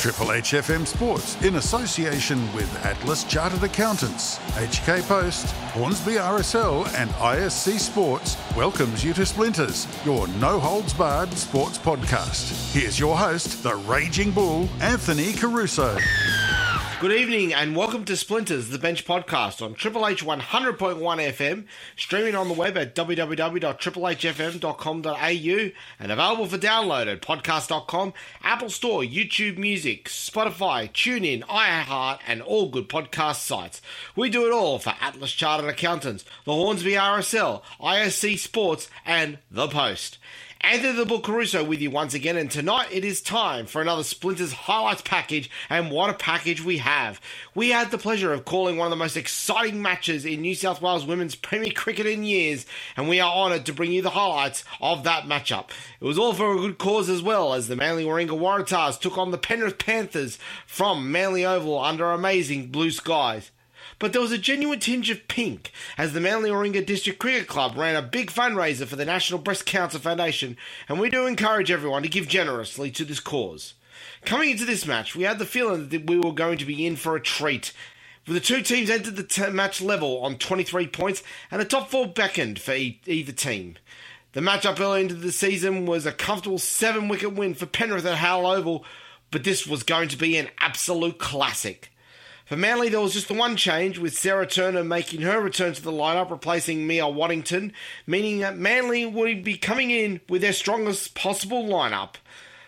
Triple HFM Sports in association with Atlas Chartered Accountants, HK Post, Hornsby RSL, and ISC Sports welcomes you to Splinters, your no holds barred sports podcast. Here's your host, the Raging Bull, Anthony Caruso. Good evening and welcome to Splinters, the Bench Podcast on Triple H 100.1 FM, streaming on the web at www.triplehfm.com.au and available for download at podcast.com, Apple Store, YouTube Music, Spotify, TuneIn, iHeart, and all good podcast sites. We do it all for Atlas Chartered Accountants, the Hornsby RSL, ISC Sports, and The Post. Anthony the Bull Caruso with you once again, and tonight it is time for another Splinters highlights package, and what a package we have. We had the pleasure of calling one of the most exciting matches in New South Wales women's Premier Cricket in years, and we are honoured to bring you the highlights of that matchup. It was all for a good cause as well, as the Manly Warringah Waratahs took on the Penrith Panthers from Manly Oval under amazing blue skies but there was a genuine tinge of pink as the Manly Warringah District Cricket Club ran a big fundraiser for the National Breast Cancer Foundation, and we do encourage everyone to give generously to this cause. Coming into this match, we had the feeling that we were going to be in for a treat. The two teams entered the t- match level on 23 points, and the top four beckoned for e- either team. The matchup early into the season was a comfortable seven wicket win for Penrith at Howell Oval, but this was going to be an absolute classic. For Manly, there was just the one change, with Sarah Turner making her return to the lineup, replacing Mia Waddington, meaning that Manly would be coming in with their strongest possible lineup.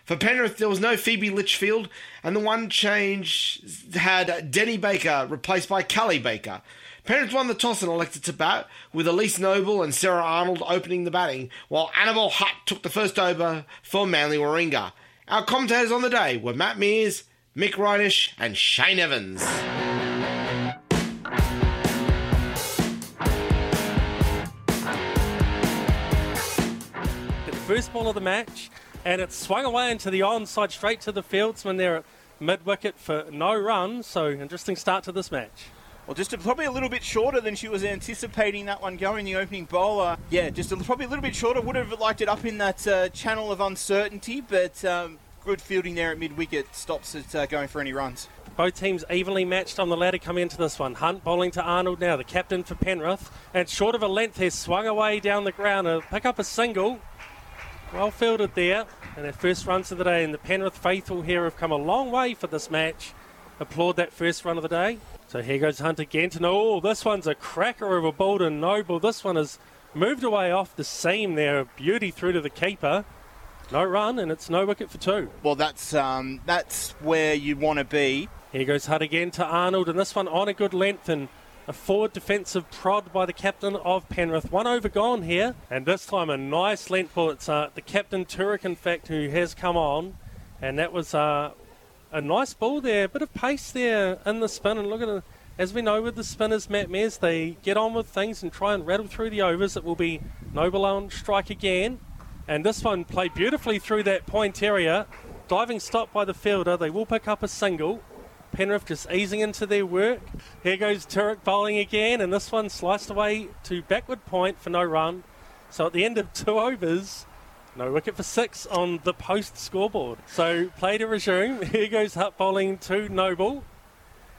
For Penrith, there was no Phoebe Litchfield, and the one change had Denny Baker replaced by Callie Baker. Penrith won the toss and elected to bat, with Elise Noble and Sarah Arnold opening the batting, while Annabelle Hutt took the first over for Manly Warringah. Our commentators on the day were Matt Mears, Mick Reinish, and Shane Evans. The first ball of the match, and it swung away into the onside straight to the fieldsman there at mid wicket for no run. So, interesting start to this match. Well, just a, probably a little bit shorter than she was anticipating that one going. The opening bowler, yeah, just a, probably a little bit shorter. Would have liked it up in that uh, channel of uncertainty, but um, good fielding there at mid wicket stops it uh, going for any runs. Both teams evenly matched on the ladder coming into this one. Hutt bowling to Arnold now, the captain for Penrith. And short of a length, has swung away down the ground to pick up a single. Well fielded there. And their first runs of the day. And the Penrith faithful here have come a long way for this match. Applaud that first run of the day. So here goes Hutt again to know, oh, this one's a cracker of a ball to Noble. This one has moved away off the seam there. Beauty through to the keeper. No run, and it's no wicket for two. Well, that's um, that's where you want to be. Here goes Hutt again to Arnold, and this one on a good length and a forward defensive prod by the captain of Penrith. One over gone here, and this time a nice length ball. It's uh, the captain Turek, in fact, who has come on, and that was uh, a nice ball there. A bit of pace there in the spin, and look at it. As we know with the spinners, Matt Mears, they get on with things and try and rattle through the overs. It will be Noble on strike again. And this one played beautifully through that point area. Diving stop by the fielder. They will pick up a single. Penrith just easing into their work. Here goes Turek bowling again, and this one sliced away to backward point for no run. So at the end of two overs, no wicket for six on the post scoreboard. So play to resume. Here goes Hutt bowling to Noble.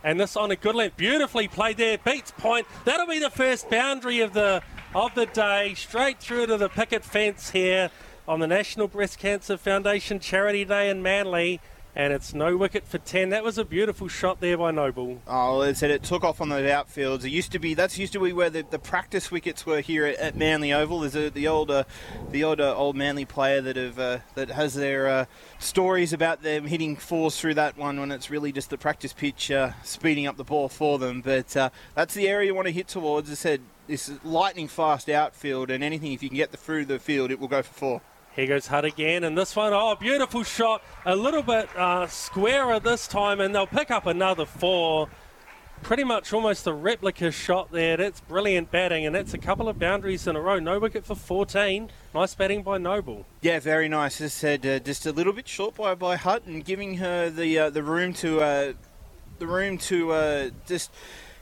And this on a good length, beautifully played there, beats point. That'll be the first boundary of the of the day, straight through to the picket fence here on the National Breast Cancer Foundation Charity Day in Manly. And it's no wicket for 10. That was a beautiful shot there by Noble. Oh, as I said, it took off on those outfields. It used to be that's used to be where the, the practice wickets were here at, at Manly Oval. There's the older the older old Manly player that have uh, that has their uh, stories about them hitting fours through that one when it's really just the practice pitch uh, speeding up the ball for them. But uh, that's the area you want to hit towards. I said, this lightning fast outfield, and anything if you can get the through the field, it will go for four. Here goes Hutt again, and this one, oh, beautiful shot. A little bit uh, squarer this time, and they'll pick up another four. Pretty much almost a replica shot there. That's brilliant batting, and that's a couple of boundaries in a row. No wicket for 14. Nice batting by Noble. Yeah, very nice. As said, uh, just a little bit short by by Hutt, and giving her the uh, the room to uh, the room to uh, just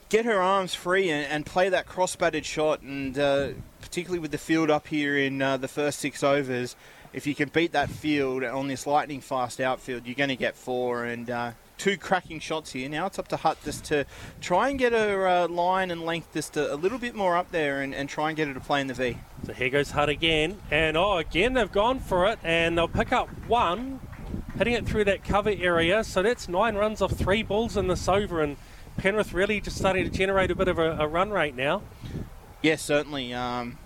get her arms free and, and play that cross batted shot, and uh, particularly with the field up here in uh, the first six overs, if you can beat that field on this lightning fast outfield, you're going to get four. And uh, two cracking shots here. Now it's up to Hutt just to try and get a uh, line and length just a, a, little bit more up there and, and try and get her to play in the V. So here goes Hutt again. And oh, again, they've gone for it and they'll pick up one, hitting it through that cover area. So that's nine runs off three balls in this over. And Penrith really just starting to generate a bit of a, a run rate now. Yes, certainly. Um,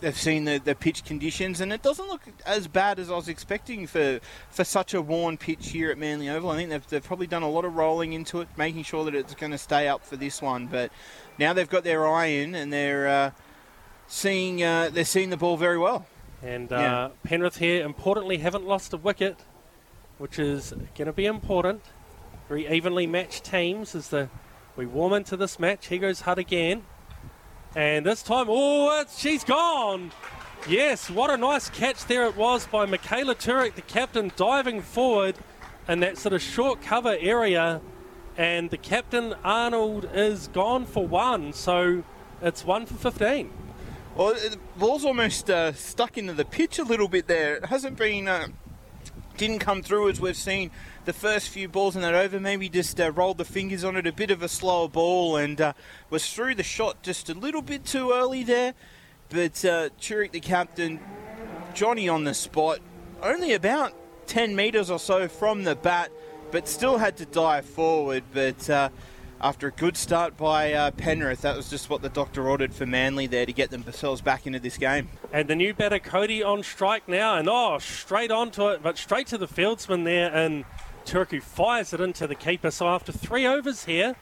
they've seen the, the pitch conditions, and it doesn't look as bad as I was expecting for, for such a worn pitch here at Manly Oval. I think they've, they've probably done a lot of rolling into it, making sure that it's going to stay up for this one. But now they've got their eye in, and they're uh, seeing uh, they're seeing the ball very well. And uh, yeah. Penrith here, importantly, haven't lost a wicket, which is going to be important. Very evenly matched teams as the we warm into this match. Here goes Hutt again. And this time, oh, she's gone. Yes, what a nice catch there it was by Michaela Turek, the captain, diving forward in that sort of short cover area. And the captain, Arnold, is gone for one. So it's one for 15. Well, the ball's almost uh, stuck into the pitch a little bit there. It hasn't been, uh, didn't come through as we've seen the first few balls in that over, maybe just uh, rolled the fingers on it, a bit of a slower ball, and uh, was through the shot just a little bit too early there. But uh, Turek, the captain, Johnny on the spot, only about 10 metres or so from the bat, but still had to dive forward. But uh, after a good start by uh, Penrith, that was just what the doctor ordered for Manly there to get themselves back into this game. And the new batter Cody on strike now, and oh, straight onto it, but straight to the fieldsman there, and Turek fires it into the keeper. So after three overs here,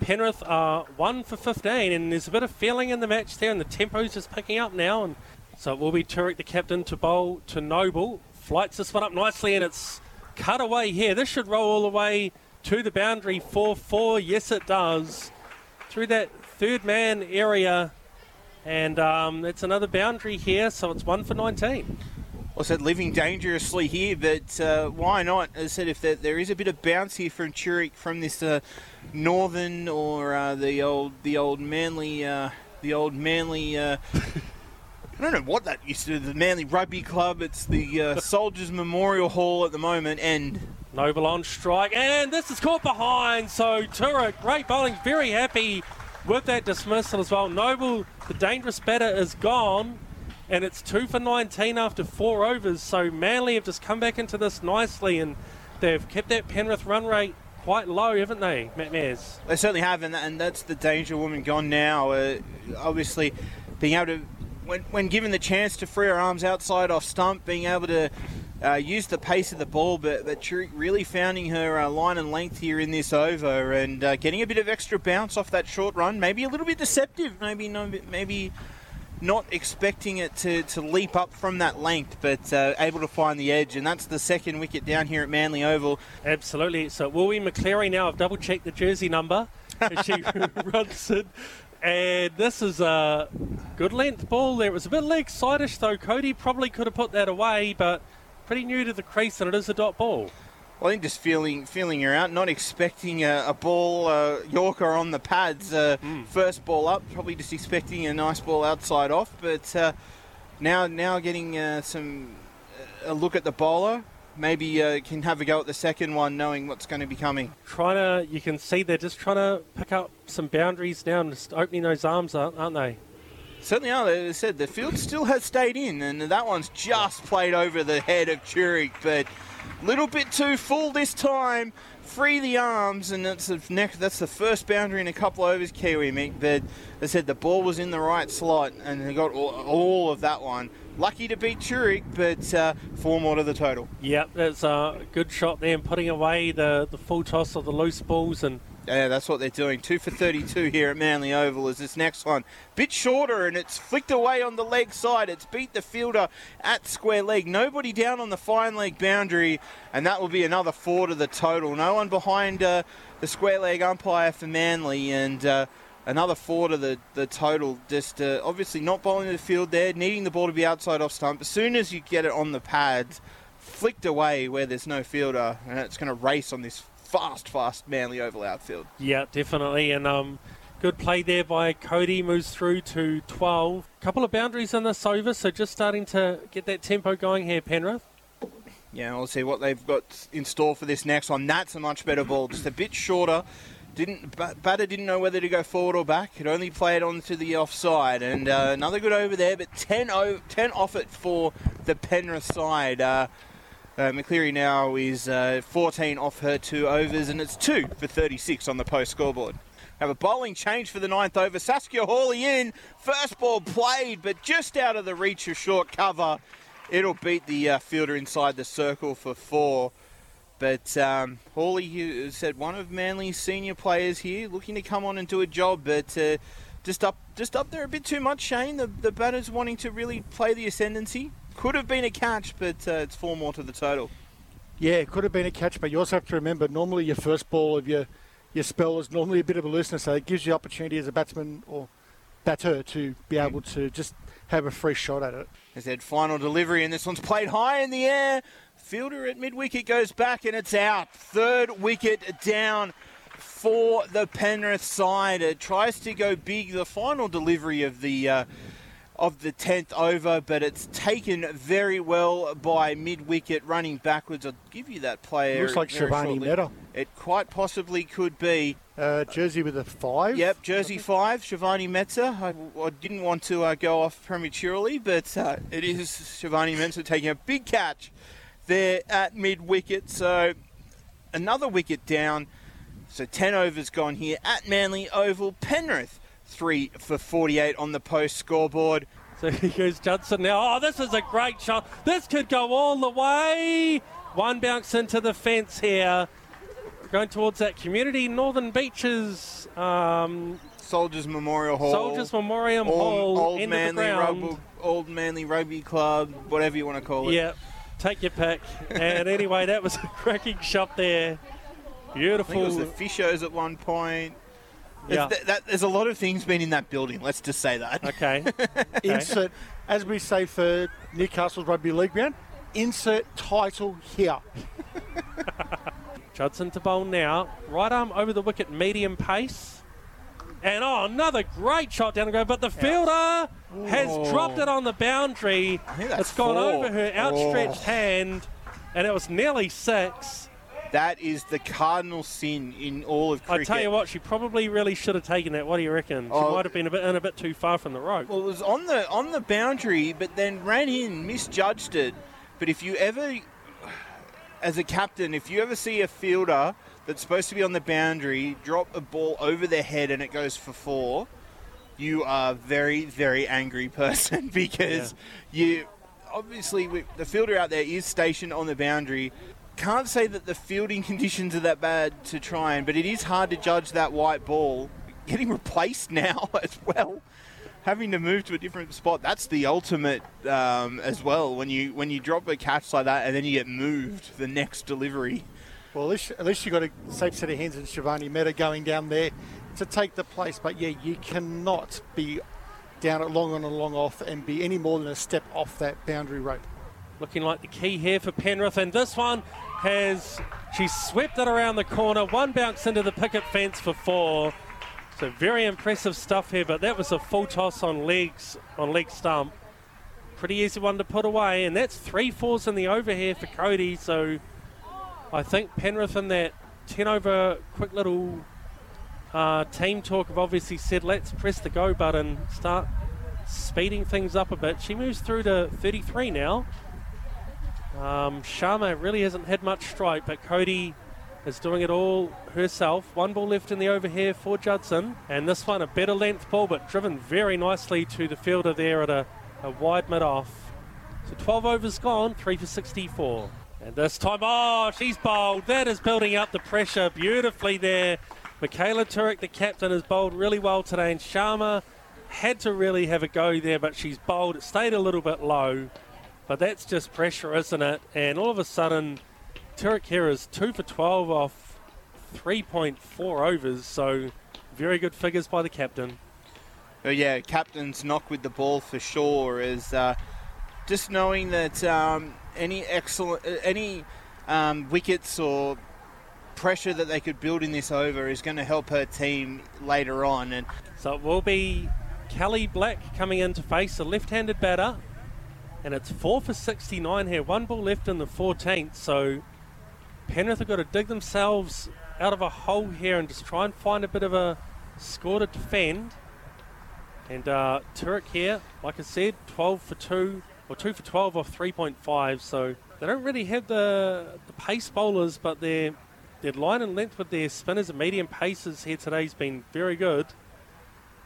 Penrith are one for 15, and there's a bit of feeling in the match there, and the tempo's just picking up now. And so it will be Turek, the captain, to bowl to Noble. Flights this one up nicely, and it's cut away here. This should roll all the way to the boundary 4 4. Yes, it does. Through that third man area, and um, it's another boundary here, so it's one for 19. I said living dangerously here, but uh, why not? As I said, if there, there is a bit of bounce here from Turek from this uh, northern or uh, the old the old Manly uh, the old Manly. Uh, I don't know what that used to be. The Manly Rugby Club. It's the uh, Soldiers Memorial Hall at the moment, and Noble on strike, and this is caught behind. So Turek, great bowling, very happy with that dismissal as well. Noble, the dangerous batter, is gone and it's two for 19 after four overs. So Manly have just come back into this nicely, and they've kept that Penrith run rate quite low, haven't they, Matt Mears? They certainly have, and, that's the danger woman gone now. Uh, obviously, being able to, when, when given the chance to free her arms outside off stump, being able to uh, use the pace of the ball, but, but really finding her uh, line and length here in this over and uh, getting a bit of extra bounce off that short run. Maybe a little bit deceptive. Maybe no, maybe not expecting it to, to leap up from that length, but uh, able to find the edge, and that's the second wicket down here at Manly Oval. Absolutely. So Willie McCleary now, I've double checked the jersey number she runs it. And this is a good length ball there. It was a bit leg sideish though. Cody probably could have put that away, but pretty new to the crease, and it is a dot ball. Well, I think just feeling feeling her out, not expecting a, a ball uh, Yorker on the pads. Uh, mm. First ball up, probably just expecting a nice ball outside off, but uh, now now getting uh, some a look at the bowler. Maybe uh, can have a go at the second one, knowing what's going to be coming. Trying to, you can see they're just trying to pick up some boundaries now and just opening those arms, aren't they? Certainly are. As I said, the field still has stayed in, and that one's just played over the head of Turek, but Little bit too full this time. Free the arms, and that's the next. That's the first boundary in a couple overs, Kiwi Mick. But they said the ball was in the right slot, and they got all, all of that one. Lucky to beat Turek, but uh, four more to the total. Yep, that's a good shot there, and putting away the the full toss of the loose balls and yeah, that's what they're doing. Two for 32 here at Manly Oval is this next one. Bit shorter and it's flicked away on the leg side. It's beat the fielder at square leg. Nobody down on the fine leg boundary, and that will be another four to the total. No one behind uh, the square leg umpire for Manly, and uh, another four to the, the total. Just uh, obviously not bowling the field there, needing the ball to be outside off stump. As soon as you get it on the pads, flicked away where there's no fielder, and it's going to race on this fast, fast Manly Oval outfield. Yeah, definitely. And um, Good play there by Cody, moves through to 12. Couple of boundaries in this over, so just starting to get that tempo going here, Penrith. Yeah, we'll see what they've got in store for this next one. That's a much better ball, just a bit shorter. Didn't batter didn't know whether to go forward or back. It only played it onto the offside, and uh, another good over there. But 10, o- 10 off it for the Penrith side. Uh, uh, McCleary now is uh, 14 off her two overs, and it's two for 36 on the post scoreboard. Have a bowling change for the ninth over. Saskia Hawley in. First ball played, but just out of the reach of short cover. It'll beat the uh, fielder inside the circle for four. But um, Hawley said one of Manly's senior players here, looking to come on and do a job, but uh, just up just up there a bit too much. Shane, the the batter's wanting to really play the ascendancy. Could have been a catch, but uh, it's four more to the total. Yeah, it could have been a catch, but you also have to remember normally your first ball of your your spell is normally a bit of a looseness, so it gives you opportunity as a batsman or batter to be mm. able to just have a free shot at it. As that final delivery, and this one's played high in the air. Fielder at mid wicket goes back and it's out. Third wicket down for the Penrith side. It tries to go big. The final delivery of the. Uh, of the 10th over, but it's taken very well by mid wicket running backwards. I'll give you that player. Looks like Shivani Mehta. It quite possibly could be. Uh, jersey with a five. Yep, jersey five, Shivani Mehta. I, I didn't want to uh, go off prematurely, but uh, it is Shivani Mehta taking a big catch there at mid wicket. So another wicket down. So 10 overs gone here at Manly Oval. Penrith three for 48 on the post scoreboard. So here's Judson now. Oh, this is a great shot. This could go all the way. One bounce into the fence here. Going towards that community, Northern Beaches. Um, Soldiers Memorial Hall. Soldiers Memorial old, Hall. Old Manly, rugby, old Manly Rugby Club, whatever you want to call it. Yep. Take your pick. and anyway, that was a cracking shot there. Beautiful. I think it was the Fishers at one point. Yeah. Th- that, there's a lot of things been in that building. Let's just say that. Okay. okay. Insert, as we say for Newcastle's rugby league ground, insert title here. Judson to bowl now. Right arm over the wicket, medium pace. And oh, another great shot down the ground, but the fielder has dropped it on the boundary. It's gone four. over her outstretched oh. hand, and it was nearly six. That is the cardinal sin in all of cricket. I tell you what, she probably really should have taken that. What do you reckon? She oh, might have been a bit in a bit too far from the rope. Well, it was on the on the boundary, but then ran in, misjudged it. But if you ever, as a captain, if you ever see a fielder that's supposed to be on the boundary drop a ball over their head and it goes for four, you are a very very angry person because yeah. you obviously the fielder out there is stationed on the boundary can't say that the fielding conditions are that bad to try and, but it is hard to judge that white ball. Getting replaced now as well, having to move to a different spot. That's the ultimate um, as well. When you when you drop a catch like that and then you get moved the next delivery. Well, at least, at least you got a safe set of hands in Shivani Mehta going down there to take the place. But yeah, you cannot be down at long on and long off and be any more than a step off that boundary rope. Looking like the key here for Penrith, and this one has she swept it around the corner. One bounce into the picket fence for four. So very impressive stuff here, but that was a full toss on legs on leg stump. Pretty easy one to put away, and that's three fours in the over here for Cody. So I think Penrith in that 10 over quick little uh, team talk have obviously said let's press the go button, start speeding things up a bit. She moves through to 33 now. Um, Sharma really hasn't had much strike, but Cody is doing it all herself. One ball left in the over here for Judson, and this one a better length ball, but driven very nicely to the fielder there at a, a wide mid off. So 12 overs gone, 3 for 64. And this time, oh, she's bowled. That is building up the pressure beautifully there. Michaela Turek, the captain, has bowled really well today, and Sharma had to really have a go there, but she's bowled. It stayed a little bit low. But that's just pressure, isn't it? And all of a sudden, Turek here is 2 for 12 off 3.4 overs, so very good figures by the captain. Yeah, captain's knock with the ball for sure is uh, just knowing that um, any excellent, uh, any um, wickets or pressure that they could build in this over is going to help her team later on. And So it will be Kelly Black coming in to face a left-handed batter, and it's four for 69 here. One ball left in the 14th, so Penrith have got to dig themselves out of a hole here and just try and find a bit of a score to defend. And uh, Turek here, like I said, 12 for 2, or 2 for 12 off 3.5. So they don't really have the, the pace bowlers, but their, their line and length with their spinners and medium paces here today has been very good.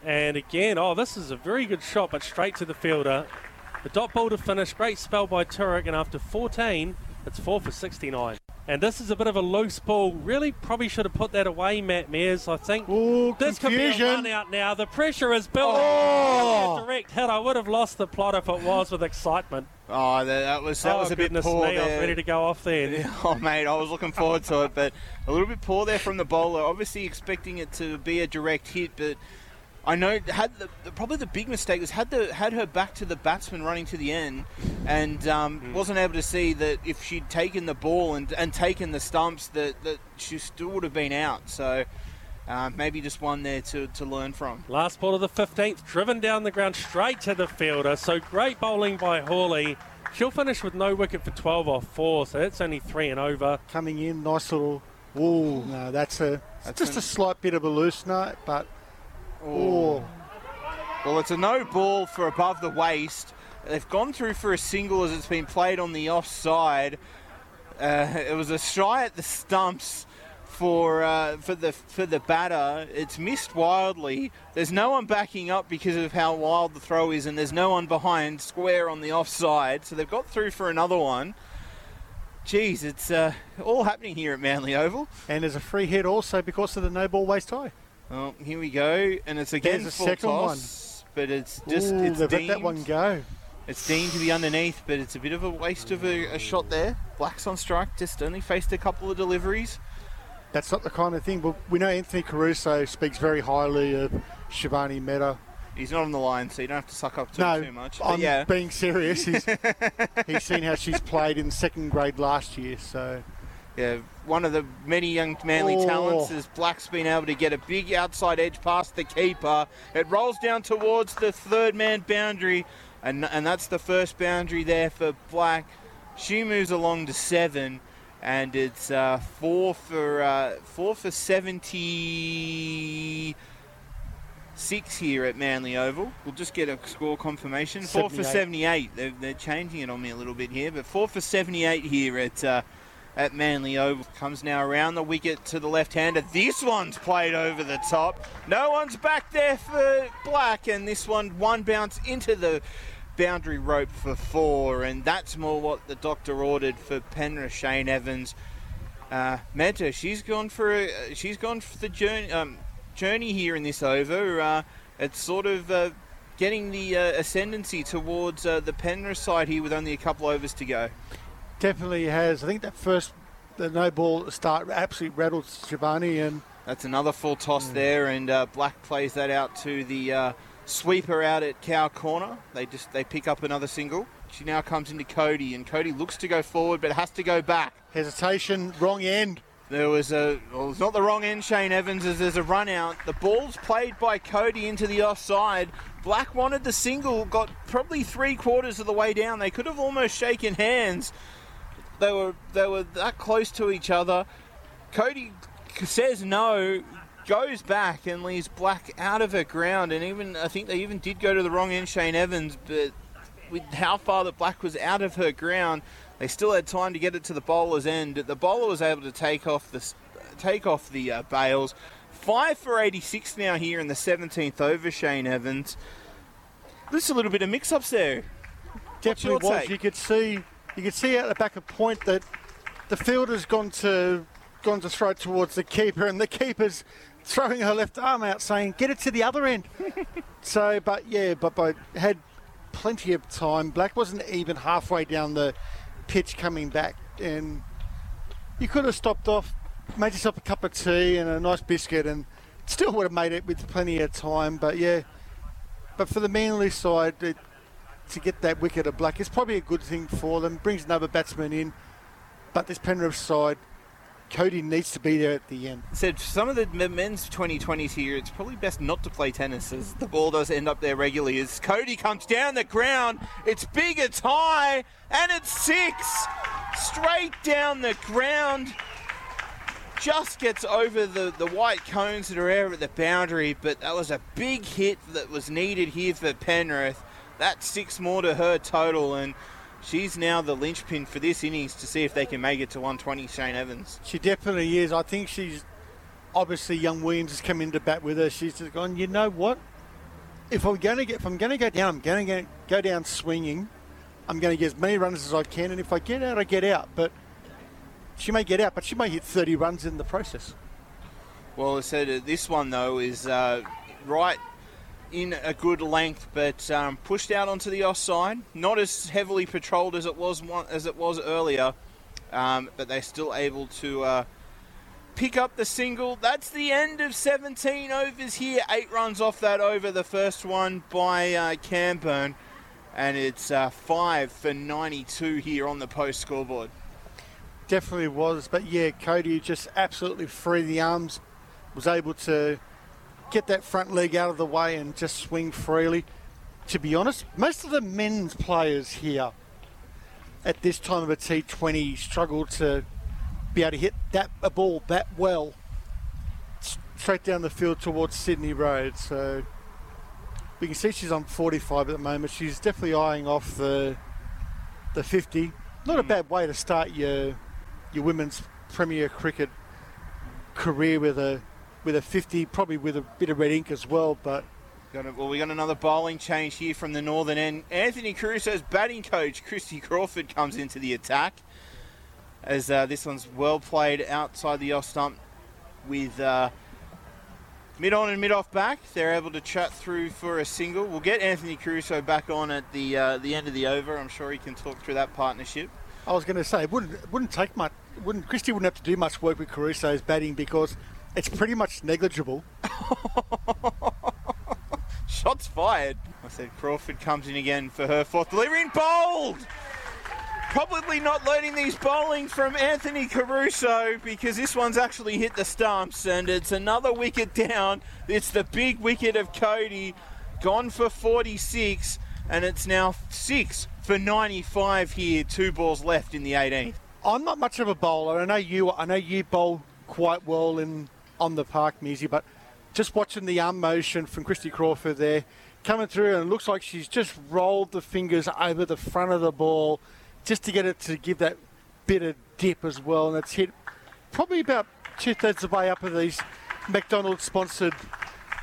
And again, oh, this is a very good shot, but straight to the fielder. The dot ball to finish. Great spell by Turek, and after 14, it's 4 for 69. And this is a bit of a loose ball. Really, probably should have put that away, Matt Mears. I think Ooh, this could be a run out now. The pressure is building. Oh. Direct hit. I would have lost the plot if it was with excitement. oh, that, that was that oh, was a bit poor me. I was ready to go off then. Oh mate, I was looking forward to it, but a little bit poor there from the bowler. Obviously expecting it to be a direct hit, but I know had the, the- probably the big mistake was had the had her back to the batsman running to the end, and um, Hmm. wasn't able to see that if she'd taken the ball and, and taken the stumps that, that she still would have been out. So uh, maybe just one there to, to learn from. Last ball of the 15th, driven down the ground straight to the fielder. So great bowling by Hawley. She'll finish with no wicket for 12 off 4, so that's only 3 and over. Coming in, nice little. Ooh, no, that's a That's just an- a slight bit of a loosener, but oh, Well, it's a no ball for above the waist. They've gone through for a single as it's been played on the offside. Uh, it was a try at the stumps for uh, for the for the batter. It's missed wildly. There's no one backing up because of how wild the throw is, and there's no one behind square on the offside. So they've got through for another one. Geez, it's uh, all happening here at Manly Oval. and there's a free hit also because of the no ball waist tie. Well, here we go, and it's again There's a full second toss, but it's just Ooh, it's deemed, that one go. It's deemed to be underneath, but it's a bit of a waste of a, a shot there. Black's on strike, just only faced a couple of deliveries. That's not the kind of thing. But we know Anthony Caruso speaks very highly of Shivani Mehta. He's not on the line, so you don't have to suck up to no, him too much. But I'm yeah, being serious. He's, he's seen how she's played in second grade last year, so yeah, one of the many young Manly Oh. talents is Black's been able to get a big outside edge past the keeper. It rolls down towards the third man boundary, and and that's the first boundary there for Black. She moves along to seven, and it's uh, four for uh, four for seventy six here at Manly Oval. We'll just get a score confirmation. Four for 78. 78. They're, they're changing it on me a little bit here, but four for 78 here at uh, at Manly Oval. Comes now around the wicket to the left-hander. This one's played over the top. No one's back there for Black, and this one one bounce into the boundary rope for four, and that's more what the doctor ordered for Penrith. Shane Evans. Uh, Mehta, she's gone for a, she's gone for the journey um, journey here in this over. Uh, it's sort of uh, getting the uh, ascendancy towards uh, the Penrith side here with only a couple overs to go. Definitely has. I think that first the no ball start absolutely rattled Shivani, and That's another full toss there, and uh, Black plays that out to the uh, sweeper out at Cow Corner. They just they pick up another single. She now comes into Cody, and Cody looks to go forward, but has to go back. hesitation, wrong end. There was a, well, it's not the wrong end, Shane Evans, as there's a run out. The ball's played by Cody into the offside. Black wanted the single, got probably three quarters of the way down. They could have almost shaken hands. They were they were that close to each other. Cody says no, goes back and leaves Black out of her ground. And even I think they even did go to the wrong end, Shane Evans, but with how far that Black was out of her ground, they still had time to get it to the bowler's end. The bowler was able to take off the take off the uh, bails. Five for 86 now here in the 17th over, Shane Evans. There's a little bit of mix-ups there. Definitely was. take? You could see, you can see out the back of point that the fielder's gone to gone to throw towards the keeper, and the keeper's throwing her left arm out, saying, "Get it to the other end." so, but yeah, but but had plenty of time. Black wasn't even halfway down the pitch coming back, and you could have stopped off, made yourself a cup of tea and a nice biscuit, and still would have made it with plenty of time. But yeah, but for the Manly side, it, to get that wicket of Black is probably a good thing for them. Brings another batsman in, but this Penrith side Cody needs to be there at the end. Said some of the men's 2020s here, it's probably best not to play tennis as the ball does end up there regularly. As Cody comes down the ground, it's big, it's high, and it's six. Straight down the ground. Just gets over the, the white cones that are there at the boundary, but that was a big hit that was needed here for Penrith. That's six more to her total, and she's now the linchpin for this innings to see if they can make it to 120. Shane Evans. She definitely is. I think she's obviously young Williams has come into bat with her. She's just gone. You know what? If I'm going to get, if I'm going to go down, I'm going to go down swinging. I'm going to get as many runs as I can, and if I get out, I get out. But she may get out, but she may hit 30 runs in the process. Well, I said this one though is uh, right in a good length, but um, pushed out onto the offside. Not as heavily patrolled as it was one, as it was earlier, um, but they're still able to uh, pick up the single. That's the end of 17 overs here. Eight runs off that over. The first one by uh, Camburn, and it's uh, five for 92 here on the post scoreboard. Definitely was, but yeah, Cody just absolutely free the arms, was able to get that front leg out of the way and just swing freely. To be honest, most of the men's players here at this time of a T20 struggle to be able to hit that a ball that well straight down the field towards Sydney Road. So we can see she's on 45 at the moment. She's definitely eyeing off the the 50. Not a mm. bad way to start your your women's Premier Cricket career with a with a 50, probably with a bit of red ink as well. But Got a, well, we got another bowling change here from the northern end. Anthony Caruso's batting coach, Christy Crawford, comes into the attack. As uh, this one's well played outside the off stump with uh, mid on and mid off back. They're able to chat through for a single. We'll get Anthony Caruso back on at the uh, the end of the over. I'm sure he can talk through that partnership. I was going to say, it wouldn't it wouldn't take much. Wouldn't Christie wouldn't have to do much work with Caruso's batting because it's pretty much negligible. Shots fired. I said Crawford comes in again for her fourth delivery and bowled. Probably not learning these bowling from Anthony Caruso because this one's actually hit the stumps and it's another wicket down. It's the big wicket of Cody, gone for 46, and it's now six for 95 here. Two balls left in the 18th. I'm not much of a bowler. I know you. I know you bowl quite well in on the park, Mizzy, but just watching the arm motion from Christy Crawford there, coming through, and it looks like she's just rolled the fingers over the front of the ball, just to get it to give that bit of dip as well, and it's hit probably about two thirds of the way up of these McDonald's sponsored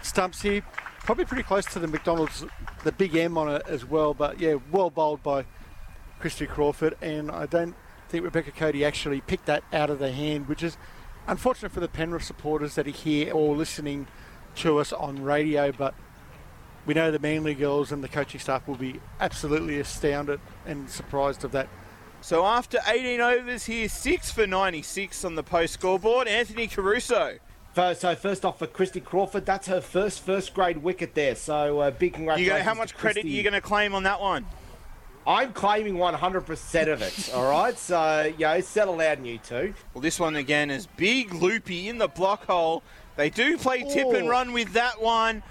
stumps here. Probably pretty close to the McDonald's, the big M on it as well. But yeah, well bowled by Christy Crawford, and I don't think Rebecca Cody actually picked that out of the hand, which is unfortunate for the Penrith supporters that are here or listening to us on radio. But we know the Manly girls and the coaching staff will be absolutely astounded and surprised of that. So after 18 overs here, six for 96 on the post scoreboard. Anthony Caruso. So, so first off for Christy Crawford, that's her first first grade wicket there. So uh, big You congratulations. go, how to much credit are you going to claim on that one? I'm claiming 100% of it. all right, so you know, settle down, you two. Well, this one again is big loopy in the block hole. They do play tip and Oh. run with that one.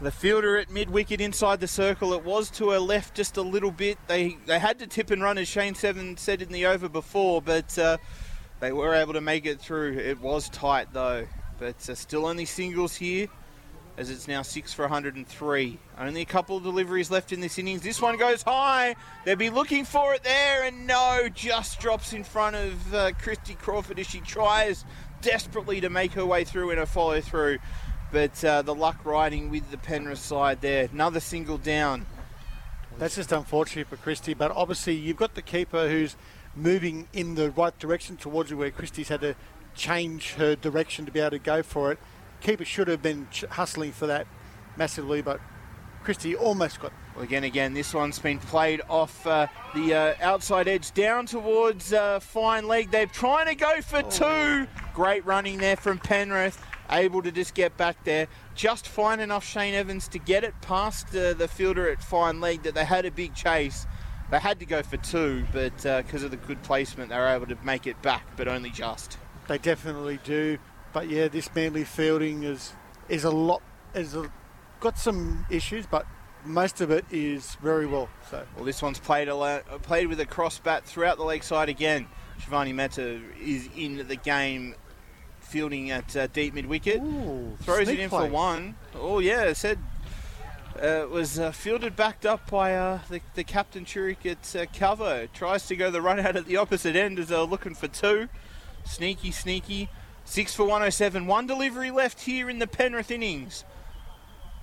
The fielder at mid wicket inside the circle. It was to her left just a little bit. They they had to tip and run, as Shane Evans said in the over before, but uh, they were able to make it through. It was tight though, but uh, still only singles here. As it's now six for 103. Only a couple of deliveries left in this innings. This one goes high. They'll be looking for it there, and no, just drops in front of uh, Christy Crawford as she tries desperately to make her way through in a follow through. But uh, the luck riding with the Penrith side there. Another single down. That's just unfortunate for Christy, but obviously you've got the keeper who's moving in the right direction towards you, where Christy's had to change her direction to be able to go for it. Keeper should have been ch- hustling for that massively, but Christie almost got. Well, again, again, this one's been played off uh, the uh, outside edge down towards uh, fine leg. They're trying to go for two. Great running there from Penrith. Able to just get back there. Just fine enough, Shane Evans, to get it past uh, the fielder at fine leg that they had a big chase. They had to go for two, but because of the good placement, they were able to make it back, but only just. They definitely do. But yeah, this Manly fielding is is a lot is a, got some issues, but most of it is very well. So Well, this one's played a played with a cross bat throughout the leg side again. Shivani Mehta is in the game, fielding at uh, deep mid wicket. Ooh, Throws it in play. for one. Oh yeah, said uh, it was uh, fielded backed up by uh, the, the captain Churik at uh, cover. Tries to go the run out at the opposite end as they're looking for two. Sneaky, sneaky. Six for 107. One delivery left here in the Penrith innings.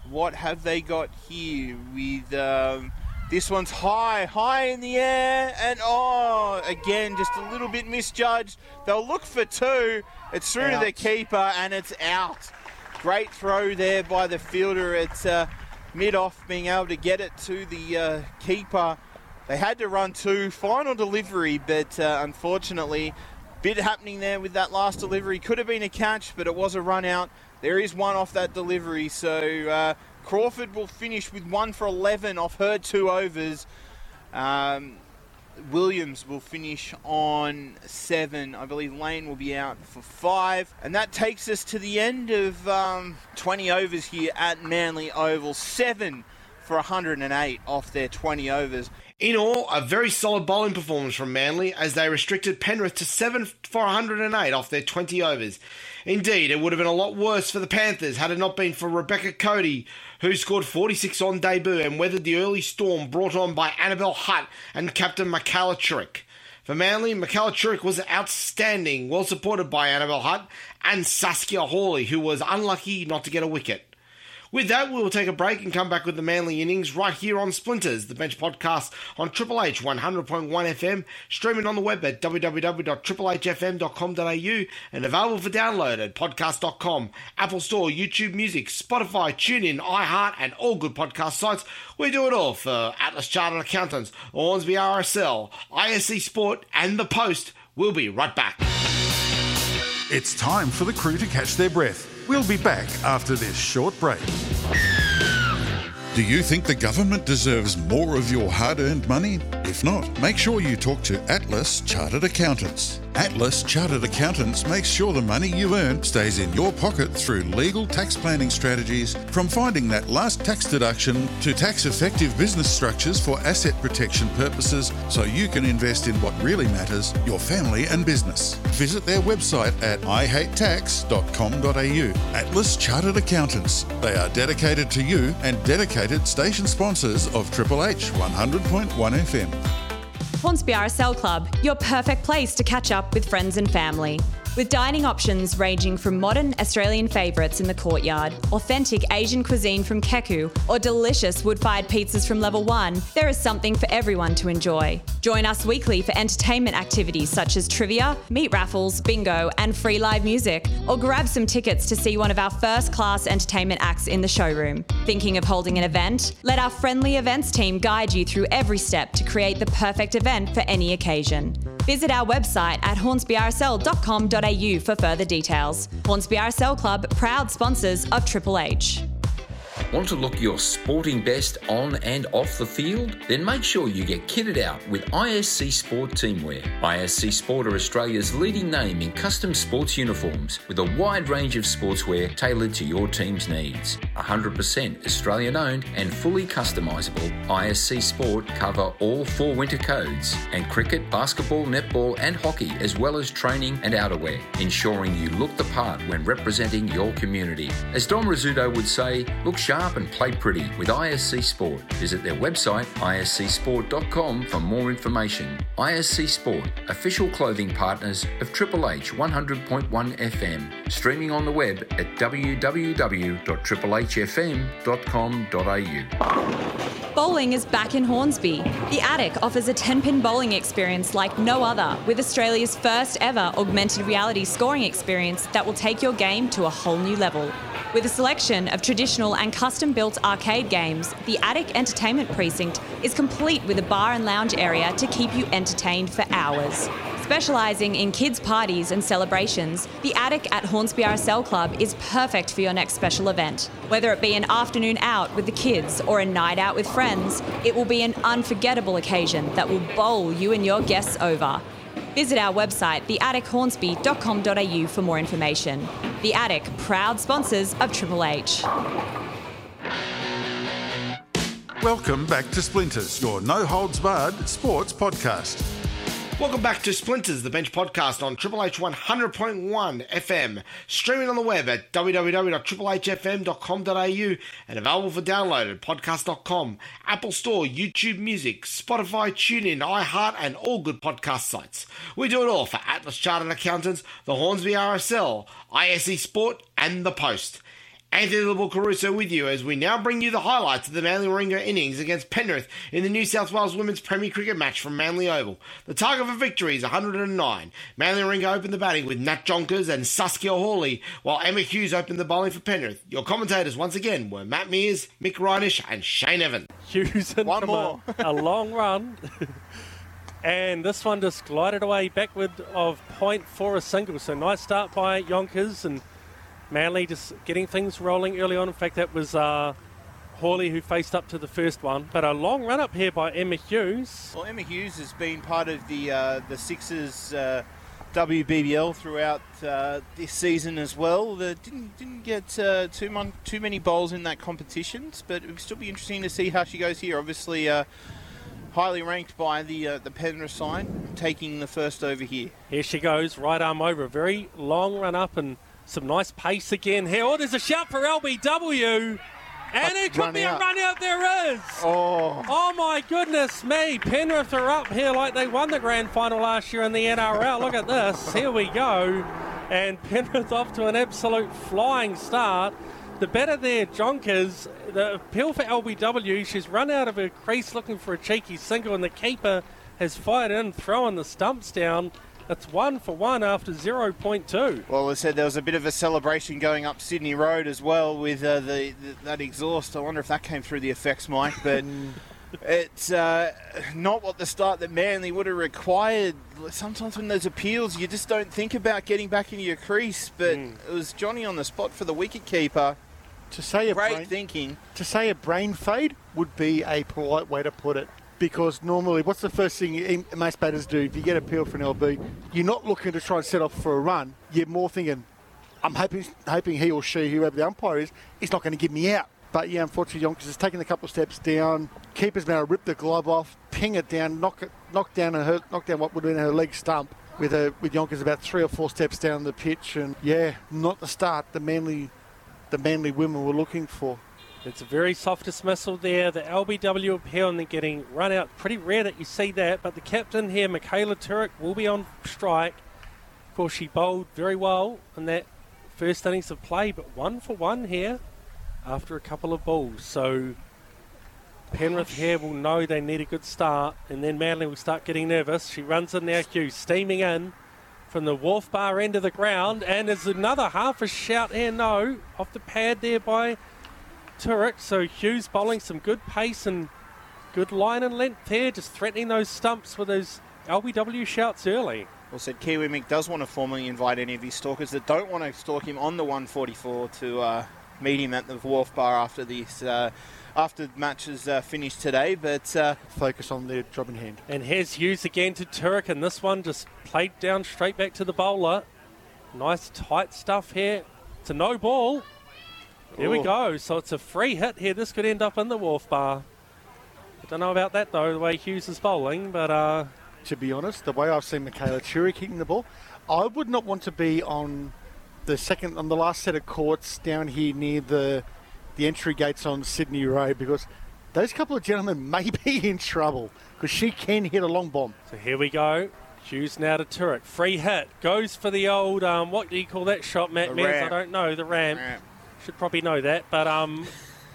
What have they got here with um, this one's high, high in the air, and oh, again, just a little bit misjudged. They'll look for two. It's through to the keeper, and it's out. Great throw there by the fielder. It's uh, mid off, being able to get it to the uh, keeper. They had to run two, final delivery, but uh, unfortunately, bit happening there with that last delivery. Could have been a catch, but it was a run out. There is one off that delivery, so uh, Crawford will finish with one for 11 off her two overs. Um, Williams will finish on seven. I believe Lane will be out for five. And that takes us to the end of um, 20 overs here at Manly Oval. Seven for 108 off their 20 overs. In all, a very solid bowling performance from Manly as they restricted Penrith to 7 for 108 off their 20 overs. Indeed, it would have been a lot worse for the Panthers had it not been for Rebecca Cody, who scored 46 on debut and weathered the early storm brought on by Annabelle Hutt and captain Michaela Churick. For Manly, Michaela Churick was outstanding, well supported by Annabelle Hutt and Saskia Hawley, who was unlucky not to get a wicket. With that, we will take a break and come back with the Manly innings right here on Splinters, the bench podcast on Triple H 100.1 FM, streaming on the web at www.triplehfm.com.au and available for download at podcast.com, Apple Store, YouTube Music, Spotify, TuneIn, iHeart, and all good podcast sites. We do it all for Atlas Chartered Accountants, Hornsby RSL, ISC Sport, and The Post. We'll be right back. It's time for the crew to catch their breath. We'll be back after this short break. Do you think the government deserves more of your hard earned money? If not, make sure you talk to Atlas Chartered Accountants. Atlas Chartered Accountants makes sure the money you earn stays in your pocket through legal tax planning strategies, from finding that last tax deduction to tax effective business structures for asset protection purposes so you can invest in what really matters your family and business. Visit their website at ihatetax.com.au. Atlas Chartered Accountants. They are dedicated to you and dedicated station sponsors of Triple H 100.1 FM. Hornsby RSL Club, your perfect place to catch up with friends and family. With dining options ranging from modern Australian favourites in the courtyard, authentic Asian cuisine from Keku, or delicious wood fired pizzas from Level 1, there is something for everyone to enjoy. Join us weekly for entertainment activities such as trivia, meat raffles, bingo, and free live music, or grab some tickets to see one of our first class entertainment acts in the showroom. Thinking of holding an event? Let our friendly events team guide you through every step to create the perfect event for any occasion. Visit our website at hornsbyrsl.com.au for further details. Hornsby RSL Club, proud sponsors of Triple H. Want to look your sporting best on and off the field? Then make sure you get kitted out with ISC Sport Teamwear. ISC Sport are Australia's leading name in custom sports uniforms with a wide range of sportswear tailored to your team's needs. 100% Australian owned and fully customisable, ISC Sport cover all four winter codes and cricket, basketball, netball, and hockey, as well as training and outerwear, ensuring you look the part when representing your community. As Dom Rizzuto would say, look sharp and play pretty with ISC Sport. Visit their website, iscsport.com, for more information. ISC Sport, official clothing partners of Triple H 100.1 FM, streaming on the web at www.triplehfm.com.au. Bowling is back in Hornsby. The Attic offers a 10 pin bowling experience like no other, with Australia's first ever augmented reality scoring experience that will take your game to a whole new level. With a selection of traditional and custom built arcade games, the Attic Entertainment Precinct is complete with a bar and lounge area to keep you entertained for hours. Specialising in kids' parties and celebrations, the Attic at Hornsby RSL Club is perfect for your next special event. Whether it be an afternoon out with the kids or a night out with friends, it will be an unforgettable occasion that will bowl you and your guests over. Visit our website, theattichornsby.com.au for more information. The Attic, proud sponsors of Triple H. Welcome back to Splinters, your no holds barred sports podcast. Welcome back to Splinters, the bench podcast on Triple H 100.1 FM, streaming on the web at www.triplehfm.com.au and available for download at podcast.com, Apple Store, YouTube Music, Spotify, TuneIn, iHeart, and all good podcast sites. We do it all for Atlas Chartered Accountants, the Hornsby RSL, ISC Sport, and The Post. Anthony Little Caruso with you as we now bring you the highlights of the Manly Warringah innings against Penrith in the New South Wales Women's Premier Cricket match from Manly Oval. The target for victory is 109. Manly Warringah opened the batting with Nat Jonkers and Saskia Hawley, while Emma Hughes opened the bowling for Penrith. Your commentators once again were Matt Mears, Mick Reinish, and Shane Evans. Hughes in One more. A, a long run. and this one just glided away backward of point for a single. So nice start by Yonkers and Manly just getting things rolling early on. In fact, that was uh, Hawley who faced up to the first one. But a long run up here by Emma Hughes. Well, Emma Hughes has been part of the uh, the Sixers uh, WBBL throughout uh, this season as well. The, didn't didn't get uh, too mon- too many bowls in that competitions, but it would still be interesting to see how she goes here. Obviously, uh, highly ranked by the uh, the Penrith side, taking the first over here. Here she goes, right arm over. A very long run up and some nice pace again here. Oh, there's a shout for LBW. And it could be a out. run out. There is. Oh, Oh my goodness me! Penrith are up here like they won the grand final last year in the NRL. Look at this. Here we go. And Penrith off to an absolute flying start. The better there, Jonkers. The appeal for LBW. She's run out of her crease looking for a cheeky single, and the keeper has fired in, throwing the stumps down. It's one for one after 0.2. Well, as I said, there was a bit of a celebration going up Sydney Road as well with uh, the, the that exhaust. I wonder if that came through the effects, Mike. But it's uh, not what the start that Manly would have required. Sometimes when there's appeals, you just don't think about getting back into your crease. But it was Johnny on the spot for the wicket keeper. To say a Great brain, thinking. to say a brain fade would be a polite way to put it. Because normally, what's the first thing most batters do? If you get a peel for an LB, you're not looking to try and set off for a run. You're more thinking, I'm hoping, hoping he or she, whoever the umpire is, is not going to give me out. But yeah, unfortunately, Yonkers has taken a couple of steps down. Keeper's now rip the glove off, ping it down, knock it, knock down her, knock down what would have been her leg stump. With her, with Yonkers about three or four steps down the pitch, and yeah, not the start the Manly, the Manly women were looking for. It's a very soft dismissal there. The LBW appeal and they're getting run out. Pretty rare that you see that, but the captain here, Michaela Turek, will be on strike. Of course, she bowled very well in that first innings of play, but one for one here after a couple of balls. So Penrith here will know they need a good start, and then Manly will start getting nervous. She runs in now, Hughes, steaming in from the wharf bar end of the ground, and there's another half a shout here, no, off the pad there by Turek. So Hughes bowling some good pace and good line and length here, just threatening those stumps with those LBW shouts early. Well said, Kiwi Mick does want to formally invite any of his stalkers that don't want to stalk him on the 144 to uh, meet him at the Wharf Bar after this, uh, after the match is uh, finished today. But uh, Focus on their job in hand. And here's Hughes again to Turek, and this one just played down straight back to the bowler. Nice tight stuff here. It's a no ball. There we go. So it's a free hit here. This could end up in the wharf bar. I don't know about that though, the way Hughes is bowling, but uh, To be honest, the way I've seen Michaela Churi kicking the ball, I would not want to be on the second, on the last set of courts down here near the the entry gates on Sydney Road because those couple of gentlemen may be in trouble because she can hit a long bomb. so here we go. Hughes now to Turek. Free hit. Goes for the old, um, what do you call that shot, Matt The Mears? I don't know. The ramp. Ramp. Should probably know that. But um,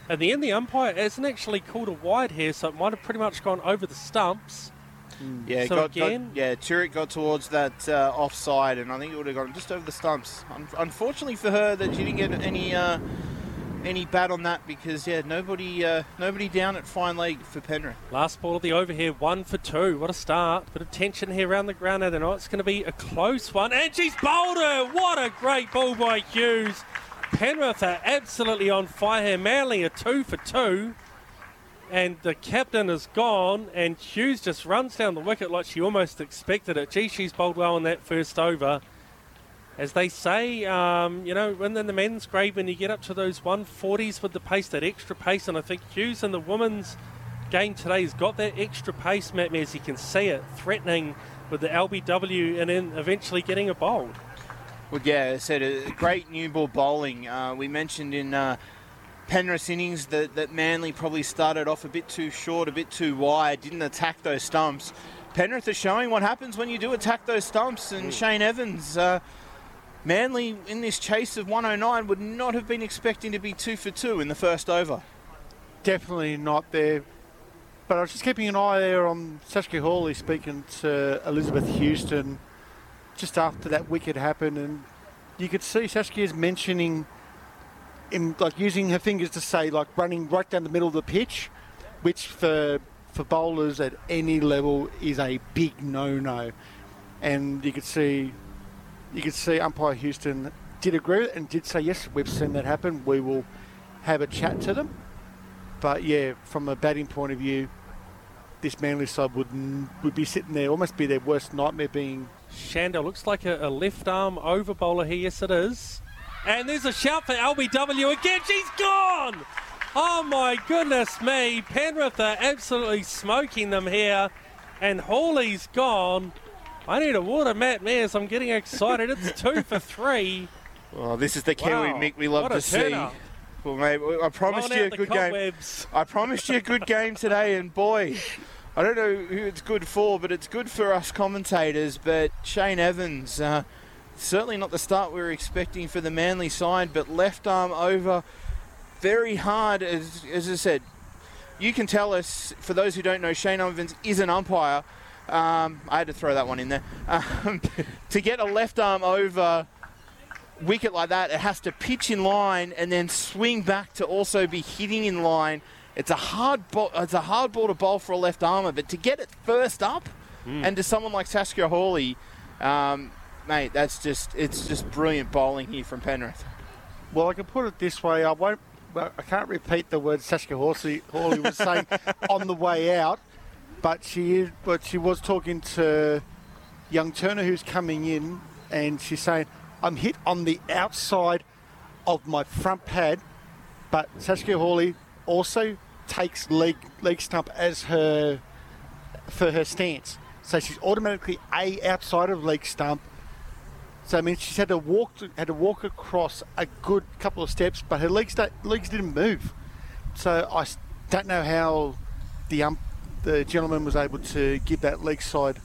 in the end, the umpire hasn't actually called a wide here, so it might have pretty much gone over the stumps. yeah, So got, got- again- yeah, Turek got towards that uh, offside, and I think it would have gone just over the stumps. Un- unfortunately for her, that she didn't get any uh, any bat on that because yeah, nobody uh, nobody down at fine leg for Penrith. Last ball of the over here, one for two. What a start. Bit of tension here around the ground. Now they know it's going to be a close one. And she's bowled her. What a great ball by Hughes. Penrith are absolutely on fire here. Manly are two for two. and the captain is gone, and Hughes just runs down the wicket like she almost expected it. Gee, she's bowled well in that first over. As they say, um, you know, when in the men's grade, when you get up to those 140s with the pace, that extra pace, and I think Hughes in the women's game today has got that extra pace, Matt, as you can see it, threatening with the LBW and then eventually getting a bowl. Well, yeah, I said a great new ball bowling. Uh, we mentioned in uh, Penrith's innings that, that Manly probably started off a bit too short, a bit too wide, didn't attack those stumps. Penrith is showing what happens when you do attack those stumps, and Shane Evans, uh, Manly in this chase of 109 would not have been expecting to be two for two in the first over. Definitely not there. But I was just keeping an eye there on Saskia Hawley speaking to Elizabeth Houston just after that wicket happened, and you could see Saskia's mentioning, in like using her fingers to say like running right down the middle of the pitch, which for for bowlers at any level is a big no-no, and you could see, you could see umpire Houston did agree with it and did say yes, we've seen that happen. We will have a chat to them. But yeah, from a batting point of view, this Manly side would would be sitting there, almost be their worst nightmare being. Shanda looks like a, a left arm over bowler here. Yes, it is. And there's a shout for LBW again. She's gone. Oh my goodness me! Penrith are absolutely smoking them here, and Hawley's gone. I need a water, Matt Mears. I'm getting excited. It's two for three. Oh, this is the Kiwi Wow, Mick we love what to a see. turnout. Well, mate, I promised Blown you a out the good game. cobwebs. I promised you a good game today, and boy, I don't know who it's good for, but it's good for us commentators. But Shane Evans, uh, certainly not the start we were expecting for the Manly side, but left arm over, very hard. As, as I said, you can tell us, for those who don't know, Shane Evans is an umpire. Um, I had to throw that one in there. Um, to get a left arm over wicket like that, it has to pitch in line and then swing back to also be hitting in line. It's a hard ball. It's a hard ball to bowl for a left armer, but to get it first up, and to someone like Saskia Hawley, um, mate, that's just it's just brilliant bowling here from Penrith. Well, I can put it this way: I won't. Well, I can't repeat the words Saskia Hawley, Hawley was saying on the way out, but she is. But she was talking to young Turner, who's coming in, and she's saying, "I'm hit on the outside of my front pad," but Saskia Hawley also takes leg leg stump as her for her stance. So she's automatically a outside of leg stump. So I mean, she's had to walk had to walk across a good couple of steps, but her legs legs didn't move. So I don't know how the um, the gentleman was able to give that leg side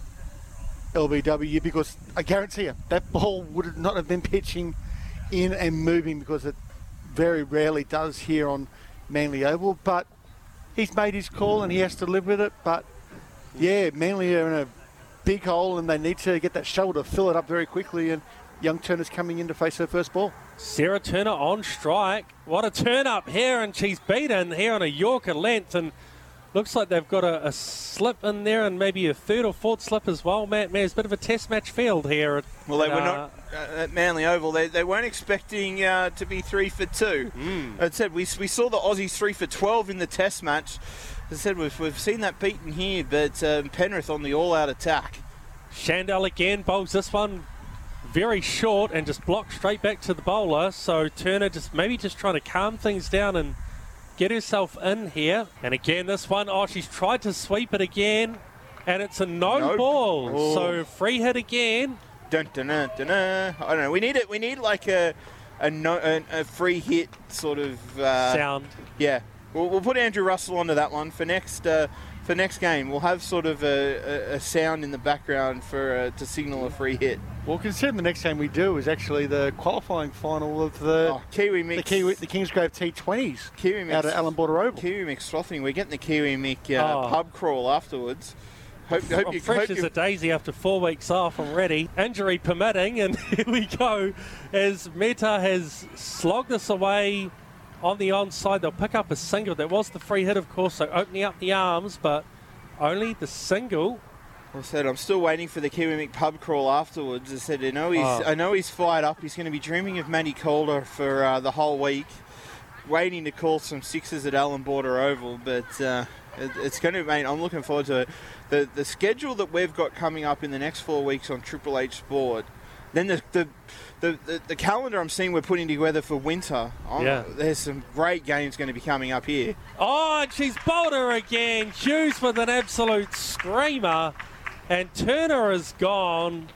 LBW because I guarantee you that ball would not have been pitching in and moving because it very rarely does here on Manly Oval. But he's made his call and he has to live with it. But yeah, Manly are in a big hole and they need to get that shovel to fill it up very quickly. And young Turner's coming in to face her first ball. Sarah Turner on strike. What a turn up here, and she's beaten here on a Yorker length, and looks like they've got a, a slip in there, and maybe a third or fourth slip as well. Matt, Matt, it's a bit of a test match field here. At, Well, they were uh, not uh, at Manly Oval. They, they weren't expecting uh, to be three for two. As I said, we, we saw the Aussies three for 12 in the Test match. As I said, we've, we've seen that beaten here, but um, Penrith on the all-out attack. Shandell again bowls this one very short and just blocked straight back to the bowler. So Turner just maybe just trying to calm things down and get herself in here. And again, this one, oh, she's tried to sweep it again, and it's a no, No. ball. Oh. So free hit again. Dun, dun, dun, dun, dun. I don't know. We need it. We need like a a, no, a, a free hit sort of uh, Sound. Yeah, we'll, we'll put Andrew Russell onto that one for next uh, for next game. We'll have sort of a, a, a sound in the background for uh, to signal a free hit. Well, considering the next game we do is actually the qualifying final of the Oh, Kiwi mix. the Kiwi, the Kingsgrove T20s Kiwi mix. out of Allan Border Oval. Kiwi mix frothing. We're getting the Kiwi Mick uh, Oh. pub crawl afterwards. Hope, hope I'm you, fresh as you, a daisy after four weeks off. I'm ready. Injury permitting, and here we go. As Mehta has slogged this away on the onside, they'll pick up a single. That was the free hit, of course, so opening up the arms, but only the single. I said I'm still waiting for the Kiwi Mick pub crawl afterwards. I said I know he's Oh. I know he's fired up. He's going to be dreaming of Matty Calder for uh, the whole week. waiting to call some sixes at Allan Border Oval, but uh, it, it's going to, mate. I'm looking forward to it. The the schedule that we've got coming up in the next four weeks on Triple H Sport. Then the the, the, the, the calendar I'm seeing we're putting together for winter. I'm- Yeah. There's some great games going to be coming up here. Oh, and she's bowled her again. Hughes with an absolute screamer. And Turner is gone.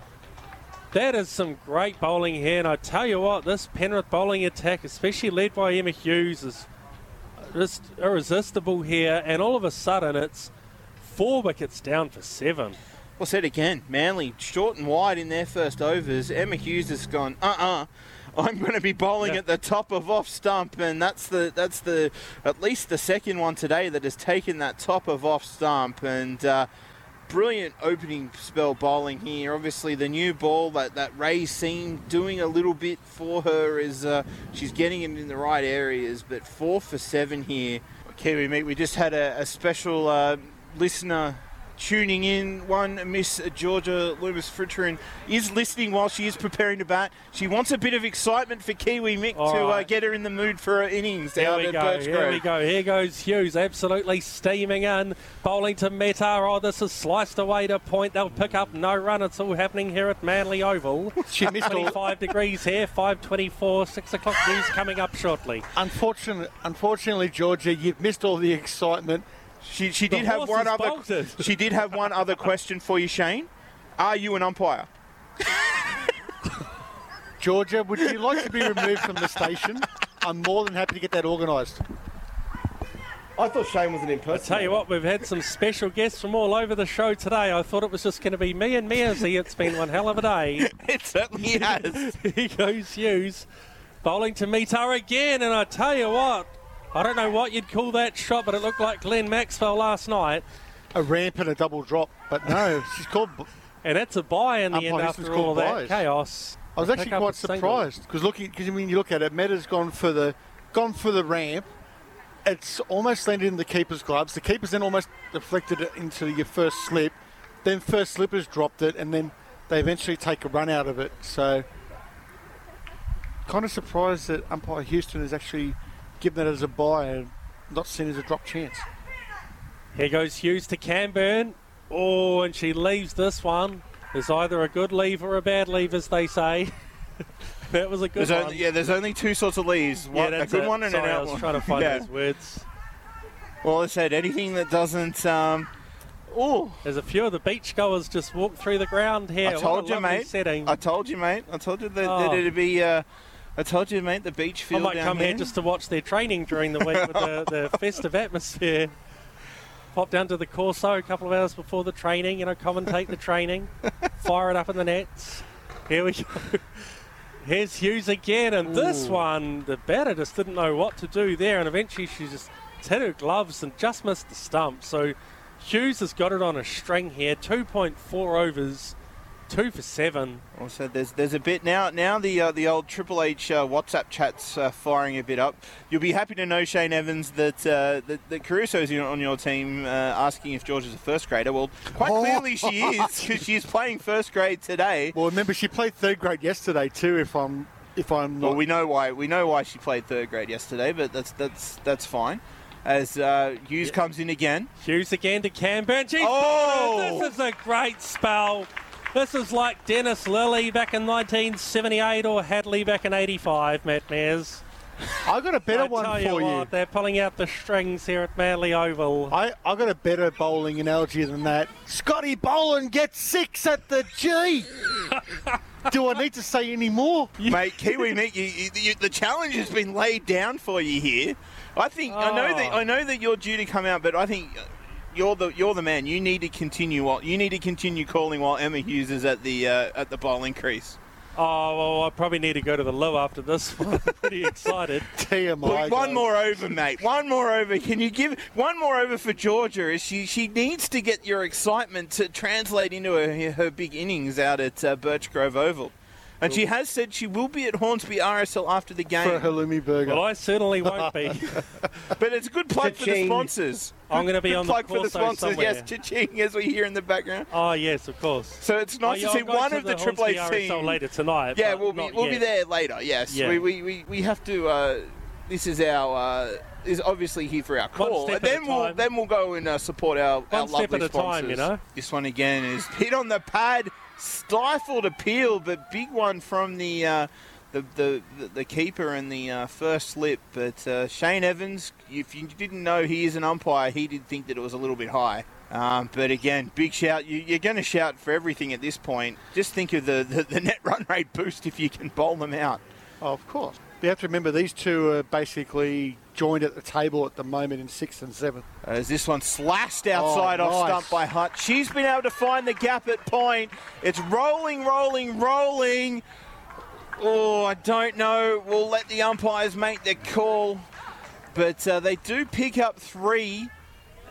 That is some great bowling here. And I tell you what, this Penrith bowling attack, especially led by Emma Hughes, is just irresistible here. And all of a sudden, it's four wickets down for seven. Well said again. Manly short and wide in their first overs. Emma Hughes has gone. Uh uh I'm going to be bowling Yeah. at the top of off stump, and that's the that's the at least the second one today that has taken that top of off stump, and uh, brilliant opening spell bowling here. Obviously, the new ball that that Ray seam doing a little bit for her is uh, she's getting it in the right areas, but four for seven here. Kiwi mate, we just had a, a special uh, listener tuning in. One Miss Georgia Loomis Fritterin is listening while she is preparing to bat. She wants a bit of excitement for Kiwi Mick All to uh, get her in the mood for her innings Here out we at go. Birch Here we go. Here goes Hughes, absolutely steaming in, bowling to Mehta. Oh, this is sliced away to point. They'll pick up no run. It's all happening here at Manly Oval. She missed all. 25 degrees here, 5:24. Six o'clock news coming up shortly. Unfortunately, unfortunately, Georgia, you've missed all the excitement. She, she The did have one other. bolted. She did have one other question for you, Shane. Are you an umpire? Georgia, would you like to be removed from the station? I'm more than happy to get that organised. I thought Shane was an I impersonator. tell you what, we've had some special guests from all over the show today. I thought it was just going to be me and Mearsy. It's been one hell of a day. It certainly has. Here goes Hughes, bowling to Mehta again, and I tell you what, I don't know what you'd call that shot, but it looked like Glenn Maxwell last night. A ramp and a double drop, but no, she's called. And that's a buy in the end after all that chaos. I was actually quite surprised because looking because when you look at it, Mehta's gone for the gone for the ramp. It's almost landed in the keeper's gloves. The keeper's then almost deflected it into your first slip. Then first slippers dropped it, and then they eventually take a run out of it. So, kind of surprised that umpire Houston has actually given that as a buy and not seen as a drop chance. Here goes Hughes to Camburn. Oh, and she leaves this one. There's either a good leave or a bad leave, as they say. that was a good There's one. only, yeah, there's only two sorts of leaves. Yeah, One, a that's good it. one and Sorry, an out one. I out was one. trying to find yeah. those words. Well, I said anything that doesn't. Um, oh, There's a few of the beachgoers just walked through the ground here. I What told a you, mate. Setting. I told you, mate. I told you that, Oh. that it'd be. Uh, I told you, mate. The beach feel. I might come here. here just to watch their training during the week with the, the festive atmosphere. Pop down to the Corso a couple of hours before the training, you know, commentate the training, fire it up in the nets. Here we go. Here's Hughes again, and this one, the batter just didn't know what to do there, and eventually she just hit her gloves and just missed the stump. So Hughes has got it on a string here, 2.4 overs, two for seven. Well, so there's there's a bit now. Now the uh, the old Triple H uh, WhatsApp chats uh, firing a bit up. You'll be happy to know, Shane Evans, that uh, that, that Caruso's in- on your team, uh, asking if George is a first grader. Well, quite Oh. clearly she is because she's playing first grade today. Well, remember she played third grade yesterday too. If I'm if I'm not Well, we know why we know why she played third grade yesterday, but that's that's that's fine. As uh, Hughes comes in again, Hughes again to Camburn. She's Oh! This is a great spell. This is like Dennis Lillee back in 1978 or Hadlee back in 85, Matt Mears. I got a better I one tell for you you. what, they're pulling out the strings here at Manly Oval. I, I got a better bowling analogy than that. Scotty Boland gets six at the G. Do I need to say any more? mate, Kiwi Mick, you, you, you, the challenge has been laid down for you here. I think I know that Oh. I know that you're due to come out, but I think you're the you're the man. You need to continue while you need to continue calling while Emma Hughes is at the uh, at the bowling crease. Oh, well, I probably need to go to the loo after this one. I'm pretty excited. TMI. Look, one guys. more over, mate. One more over. Can you give one more over for Georgia? As she she needs to get your excitement to translate into her, her big innings out at uh, Birch Grove Oval. And she has said she will be at Hornsby RSL after the game. for a game. halloumi burger. Well, I certainly won't be. But it's a good plug for the sponsors. I'm going to be Good on the plug for the sponsors. somewhere. Yes, cha-ching, as we hear in the background. Oh, yes, of course. So it's Oh, nice yeah, to see one to of the Triple Hornsby H RSL team. later tonight. Yeah, we'll be we'll be there later. Yes, Yeah. we, we, we, we have to. Uh, this is our uh, is obviously here for our call. step And at a then we'll time. then we'll go and uh, support our, our One step lovely at a time, you know. This one again is hit on the pad, stifled appeal, but big one from the. Uh, the, the, the, keeper and the uh, first slip, but uh, Shane Evans, if you didn't know he is an umpire, he did think that it was a little bit high. Um, but again, big shout. You, you're going to shout for everything at this point. Just think of the, the, the net run rate boost if you can bowl them out. Oh, of course. You have to remember these two are basically joined at the table at the moment in sixth and seventh. As this one slashed outside Oh, off stump by Hutt. She's been able to find the gap at point. It's rolling, rolling, rolling. Oh, I don't know. We'll let the umpires make their call. But uh, they do pick up three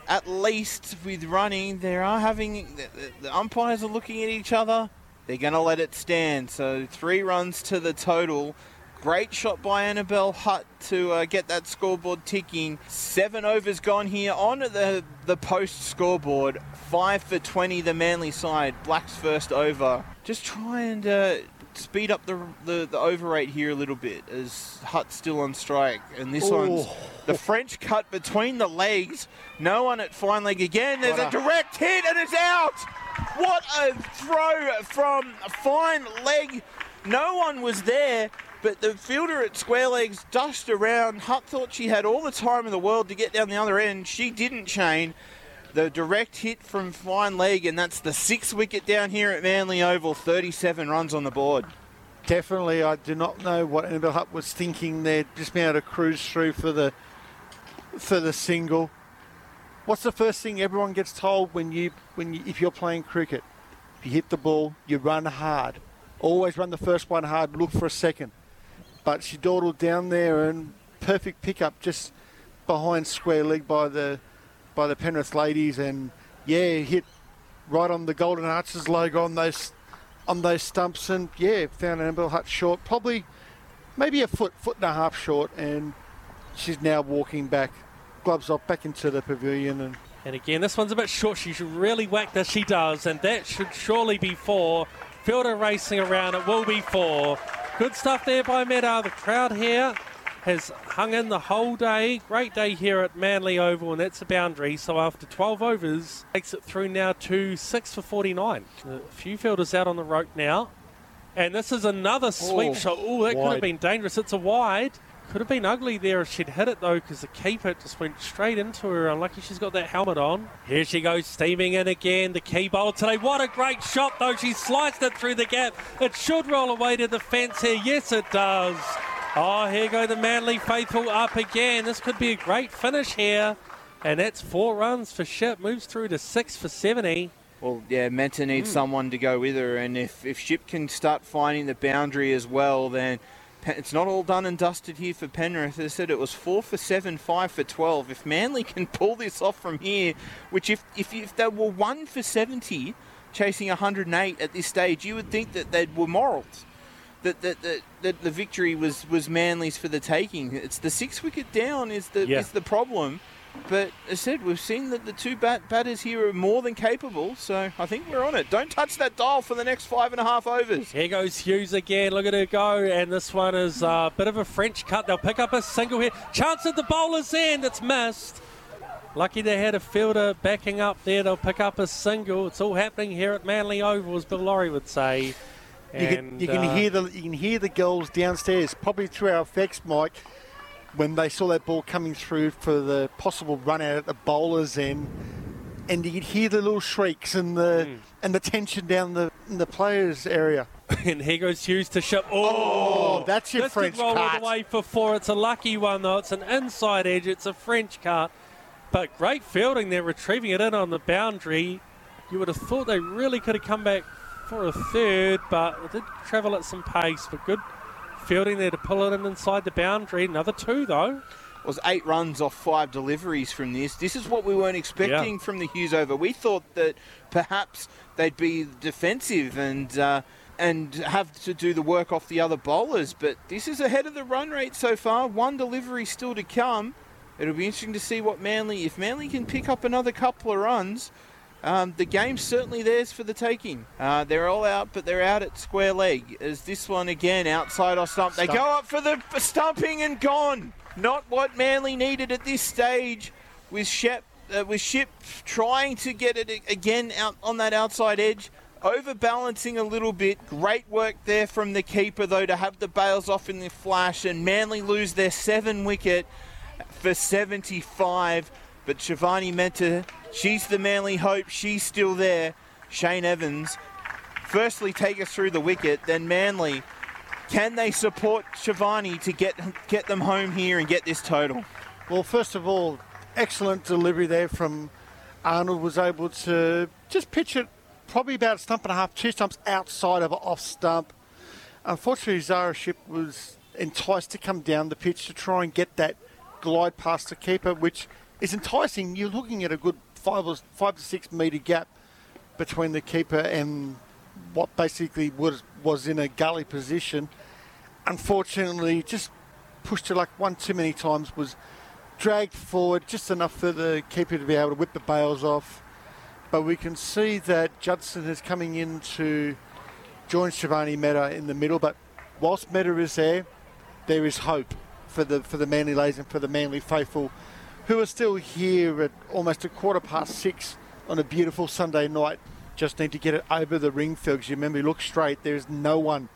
at least with running. They are having. The, the- the umpires are looking at each other. They're going to let it stand. So three runs to the total. Great shot by Annabelle Hutt to uh, get that scoreboard ticking. Seven overs gone here on the the post scoreboard. Five for 20, the Manly side. Black's first over. Just try and uh, speed up the, the the over rate here a little bit as Hutt's still on strike. And this one's Oh. the French cut between the legs. No one at fine leg again. There's a direct hit and it's out. What a throw from fine leg. No one was there, but the fielder at square legs dushed around. Hutt thought she had all the time in the world to get down the other end. She didn't, Shane. The direct hit from fine leg, and that's the sixth wicket down here at Manly Oval. 37 runs on the board. Definitely, I do not know what Annabelle Hutt was thinking there, just being able to cruise through for the for the single. What's the first thing everyone gets told when you when you, if you're playing cricket? If you hit the ball, you run hard. Always run the first one hard. Look for a second. But she dawdled down there and perfect pickup just behind square leg by the by the Penrith ladies and yeah hit right on the Golden Arches logo on those on those stumps and yeah found an Annabelle Hutt short probably maybe a foot foot and a half short and she's now walking back gloves off back into the pavilion and And again, this one's a bit short. She's really whack this. She does, and that should surely be four. Fielder racing around. It will be four. Good stuff there by Mehta. The crowd here has hung in the whole day. Great day here at Manly Oval, and that's a boundary. So after 12 overs, takes it through now to six for 49. A few fielders out on the rope now. And this is another sweep Oh, shot. Oh, that could have been dangerous. It's a wide. Could have been ugly there if she'd hit it though, because the keeper just went straight into her. Unlucky she's got that helmet on. Here she goes, steaming in again. The key bowler today. What a great shot though. She sliced it through the gap. It should roll away to the fence here. Yes, it does. Oh, here go the Manly faithful up again. This could be a great finish here. And that's four runs for Ship. Moves through to six for 70. Well, yeah, Mehta needs hmm. someone to go with her, and if, if Ship can start finding the boundary as well, then it's not all done and dusted here for Penrith. As I said, it was four for seven, five for twelve. If Manly can pull this off from here, which if if, if they were one for seventy, chasing 108 at this stage, you would think that they were morals. That, that, that, that the victory was, was Manly's for the taking. It's the six wicket down is the Yeah. is the problem. But as I said, we've seen that the two bat- batters here are more than capable, so I think we're on it. Don't touch that dial for the next five and a half overs. Here goes Hughes again. Look at her go. And this one is a bit of a French cut. They'll pick up a single here. Chance at the bowler's end. It's missed. Lucky they had a fielder backing up there. They'll pick up a single. It's all happening here at Manly Oval, as Bill Lawry would say. you And, can, you can uh, hear the you can hear the girls downstairs probably through our effects Mike when they saw that ball coming through for the possible run out at the bowlers end and you could hear the little shrieks and the Hmm. and the tension down the in the players area And here goes Hughes to ship. Oh, Oh, that's your this French roll all cut. the way for four. It's a lucky one though. It's an inside edge. It's a French cut, but great fielding there, retrieving it in on the boundary. You would have thought they really could have come back for a third, but it did travel at some pace. But good fielding there to pull it in inside the boundary. Another two though. was eight runs off five deliveries from this. This is what we weren't expecting from the Hughes over. We thought that perhaps they'd be defensive and uh, and have to do the work off the other bowlers, but this is ahead of the run rate so far. One delivery still to come. It'll be interesting to see what Manly, if Manly can pick up another couple of runs. Um, the game's certainly theirs for the taking. Uh, they're all out, but they're out at square leg. As this one again outside off stump, they go up for the stumping and gone. Not what Manly needed at this stage with Shep, uh, with Ship trying to get it again out on that outside edge. Overbalancing a little bit. Great work there from the keeper, though, to have the bails off in the flash. And Manly lose their seven wicket for 75. But Shivani Mehta, she's the Manly hope. She's still there. Shane Evans, firstly, take us through the wicket. Then Manly, can they support Shivani to get get them home here and get this total? Well, first of all, excellent delivery there from Arnold. Was able to just pitch it probably about a stump and a half, two stumps outside of an off stump. Unfortunately, Zara Ship was enticed to come down the pitch to try and get that glide past the keeper, which is enticing. You're looking at a good five or five to six metre gap between the keeper and what basically was was in a gully position. Unfortunately, just pushed it like one too many times. Was dragged forward just enough for the keeper to be able to whip the bails off but we can see that Judson is coming in to join Shivani Mehta in the middle. But whilst Mehta is there, there is hope for the for the Manly ladies and for the Manly faithful, who are still here at almost a quarter past six on a beautiful Sunday night. Just need to get it over the ring field because you remember, look straight. There's no one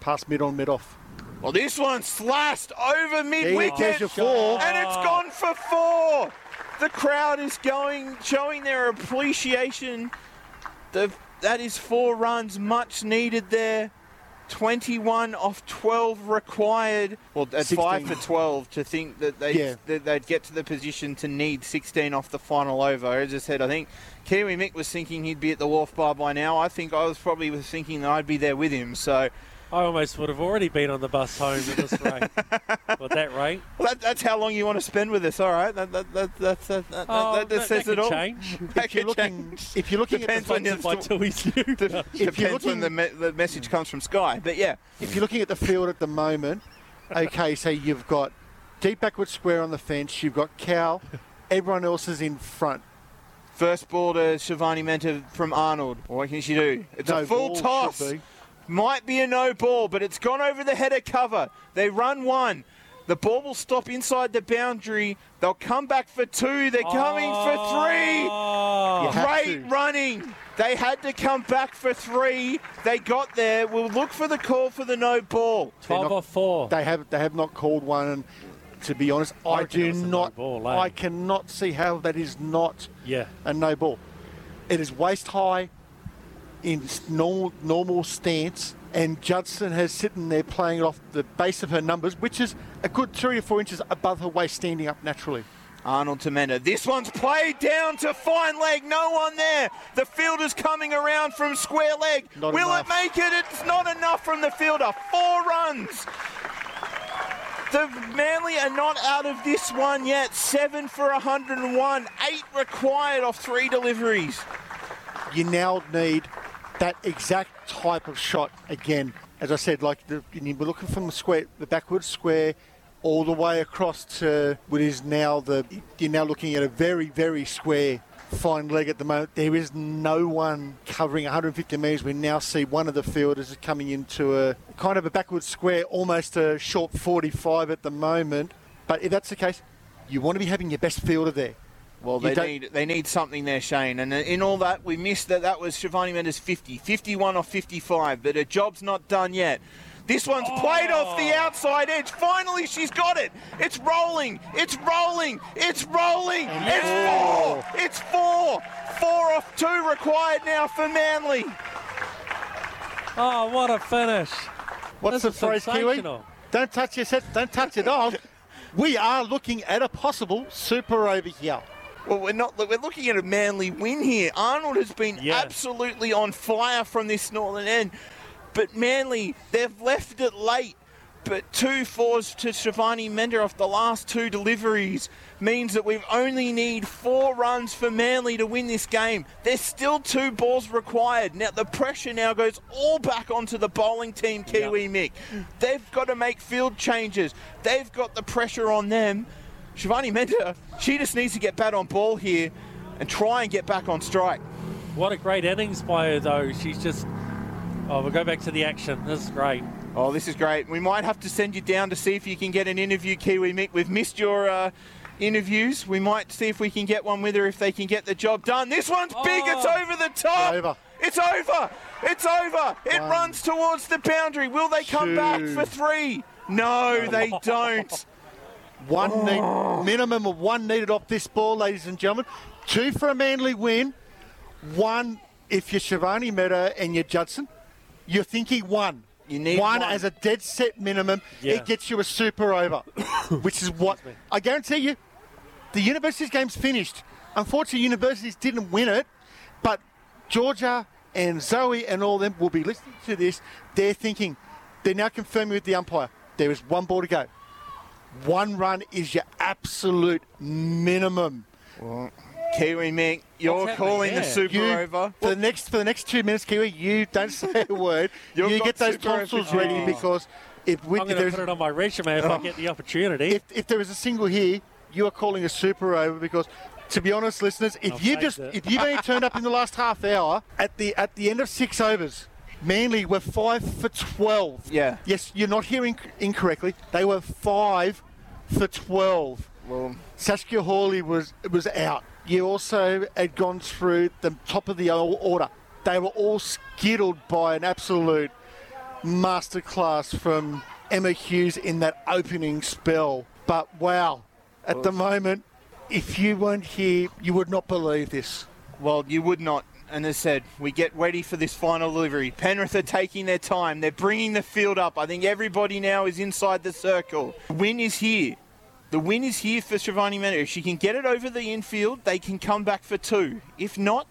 past mid on, mid off. Well, this one slashed over mid wicket, and it's gone for four the crowd is going, showing their appreciation. The, that is four runs, much needed there. 21 off 12 required. Well, at 16. 5 for 12 to think that, they, yeah. that they'd get to the position to need 16 off the final over. As I said, I think Kiwi Mick was thinking he'd be at the wharf bar by now. I think I was probably was thinking that I'd be there with him. So I almost would have already been on the bus home at this rate. At that rate. Well, that, that's how long you want to spend with us. All right, that, that, that, that, that, that, oh, that, that says it all. Change. That if, you're looking, change. if you're looking Depends at the when by Tui's new. if you're looking, when the, me- the message comes from Sky. But yeah, if you're looking at the field at the moment, okay, so you've got deep backward square on the fence. You've got Cal. Everyone else is in front. First ball to Shivani Mehta from Arnold. What can she do? It's no a full toss. Might be a no ball, but it's gone over the header cover. They run one. The ball will stop inside the boundary. They'll come back for two. They're coming oh. for three. Great running. They had to come back for three. They got there. We'll look for the call for the no ball. 12 not, or 4. They have they have not called one and to be honest, I, I do not no ball, eh? I cannot see how that is not yeah. a no ball. It is waist high in normal, normal stance, and Judson has sitting there playing off the base of her numbers, which is a good three or four inches above her waist, standing up naturally. Arnold Tamenda. This one's played down to fine leg. No one there. The fielder's coming around from square leg. Not Will enough. it make it? It's not enough from the fielder. Four runs. The Manly are not out of this one yet. Seven for 101. Eight required off three deliveries. You now need that exact type of shot again. As I said, like the, we're looking from the square, the backwards square, all the way across to what is now the. You're now looking at a very, very square fine leg at the moment. There is no one covering 150 metres. We now see one of the fielders coming into a kind of a backwards square, almost a short 45 at the moment. But if that's the case, you want to be having your best fielder there. Well, they need they need something there, Shane. And uh, in all that, we missed that that was Shivani Mehta's 50, 51 or 55. But her job's not done yet. This one's oh. played off the oh. outside edge. Finally, she's got it. It's rolling. It's rolling. It's rolling. Oh, it's four. It's four. Four off two required now for Manly. Oh, what a finish. What's this the phrase, Kiwi? Don't touch your set. Don't touch it off. we are looking at a possible super over here. Well, we're not. We're looking at a Manly win here. Arnold has been yeah. absolutely on fire from this northern end, but Manly they've left it late. But two fours to Shivani Mehta off the last two deliveries means that we only need four runs for Manly to win this game. There's still two balls required. Now the pressure now goes all back onto the bowling team, Kiwi yep. Mick. They've got to make field changes. They've got the pressure on them. Shivani Mehta, she just needs to get bat on ball here and try and get back on strike. What a great innings by her, though. She's just Oh, we'll go back to the action. This is great. Oh, this is great. We might have to send you down to see if you can get an interview, Kiwi Mick. We've missed your uh, interviews. We might see if we can get one with her if they can get the job done. This one's big. It's Oh. over the top. Over. It's over. It's over. It One. runs towards the boundary. Will they come back for three? No, they don't. One Oh. need, minimum of one needed off this ball, ladies and gentlemen. Two for a Manly win. One if you're Shivani Mehta and you're Judson. You're thinking one. You need one, one. as a dead set minimum. Yeah. It gets you a super over, which is what I guarantee you. The universities game's finished. Unfortunately, universities didn't win it, but Georgia and Zoe and all them will be listening to this. They're thinking, they're now confirming with the umpire, there is one ball to go. One run is your absolute minimum. Kiwi Mick, you're happening calling the super You, over. for the next for the next two minutes, Kiwi, you don't say a word. You've you get those super over tonsils to ready you. because if, we, I'm going to put it on my resume if I oh. get the opportunity. if, if there is a single here, you are calling a super over because, to be honest, listeners, if I'll you take just that. if you've only turned up in the last half hour at the at the end of six overs, Manly were five for twelve. Yeah. Yes, you're not hearing incorrectly. They were five for twelve. Well, Saskia Hawley was was out. You also had gone through the top of the order. They were all skittled by an absolute masterclass from Emma Hughes in that opening spell. But wow, at the moment, if you weren't here, you would not believe this. Well, you would not. And as said, we get ready for this final delivery. Penrith are taking their time. They're bringing the field up. I think everybody now is inside the circle. The win is here. The win is here for Shivani Mehta. If she can get it over the infield, they can come back for two. If not,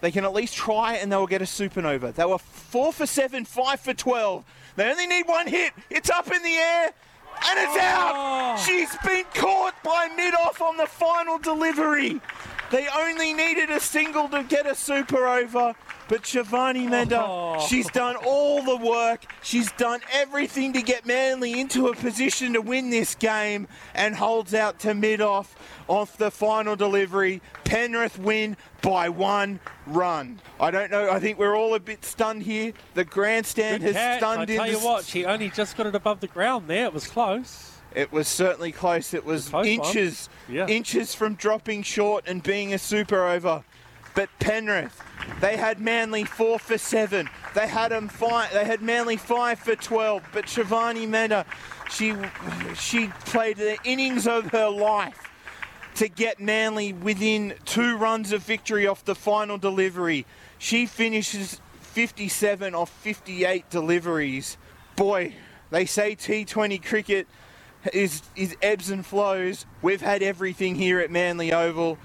they can at least try and they'll get a supernova. They were four for seven, five for 12. They only need one hit. It's up in the air and it's out. Oh. She's been caught by mid off on the final delivery. They only needed a single to get a super over. But Shivani Mehta, Oh. she's done all the work. She's done everything to get Manly into a position to win this game and holds out to mid off off the final delivery. Penrith win by one run. I don't know. I think we're all a bit stunned here. The grandstand Good has catch. I stunned in tell the you what, she only just got it above the ground there. It was close. It was certainly close. It was close inches, Yeah. inches from dropping short and being a super over. But Penrith, they had Manly four for seven. They had 'em five. They had Manly five for twelve. But Shivani Mehta, she she played the innings of her life to get Manly within two runs of victory off the final delivery. She finishes 57 off 58 deliveries. Boy, they say T20 cricket is is ebbs and flows. We've had everything here at Manly Oval,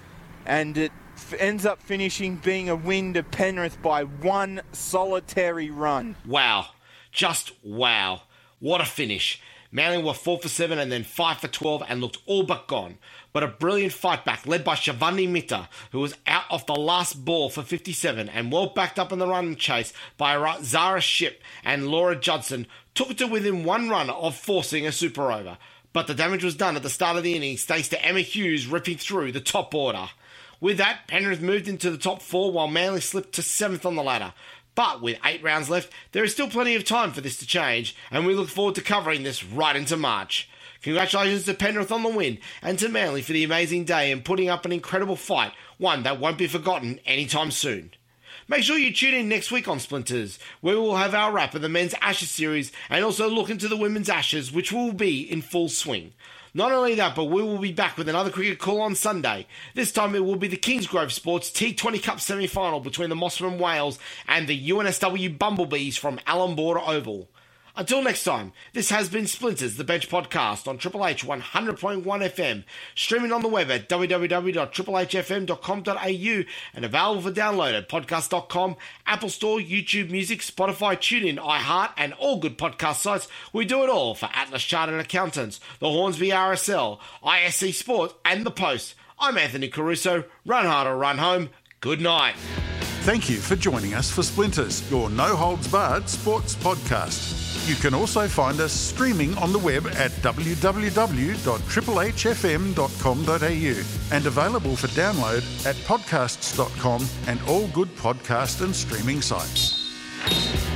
and it f- ends up finishing being a win to Penrith by one solitary run. Wow. Just wow. What a finish. Manly were 4 for 7 and then 5 for 12 and looked all but gone. But a brilliant fight back led by Shivani Mehta, who was out off the last ball for 57 and well backed up in the run chase by Ra- Zara Ship and Laura Judson, took it to within one run of forcing a super over. But the damage was done at the start of the innings thanks to Emma Hughes ripping through the top order. With that, Penrith moved into the top four while Manly slipped to seventh on the ladder. But with eight rounds left, there is still plenty of time for this to change, and we look forward to covering this right into March. Congratulations to Penrith on the win, and to Manly for the amazing day and putting up an incredible fight, one that won't be forgotten anytime soon. Make sure you tune in next week on Splinters, where we will have our wrap of the men's Ashes series and also look into the women's Ashes, which will be in full swing. Not only that, but we will be back with another cricket call on Sunday. This time it will be the Kingsgrove Sports T20 Cup semi final between the Mosman Wales and the UNSW Bumblebees from Allan Border Oval. Until next time, this has been Splinters, the Bench Podcast on Triple H 100.1 FM, streaming on the web at www.triplehfm.com.au and available for download at podcast.com, Apple Store, YouTube Music, Spotify, TuneIn, iHeart, and all good podcast sites. We do it all for Atlas Chartered Accountants, the Hornsby RSL, ISC Sport, and The Post. I'm Anthony Caruso. Run hard or run home. Good night. Thank you for joining us for Splinters, your no holds barred sports podcast. You can also find us streaming on the web at www.triplehfm.com.au and available for download at podcasts.com and all good podcast and streaming sites.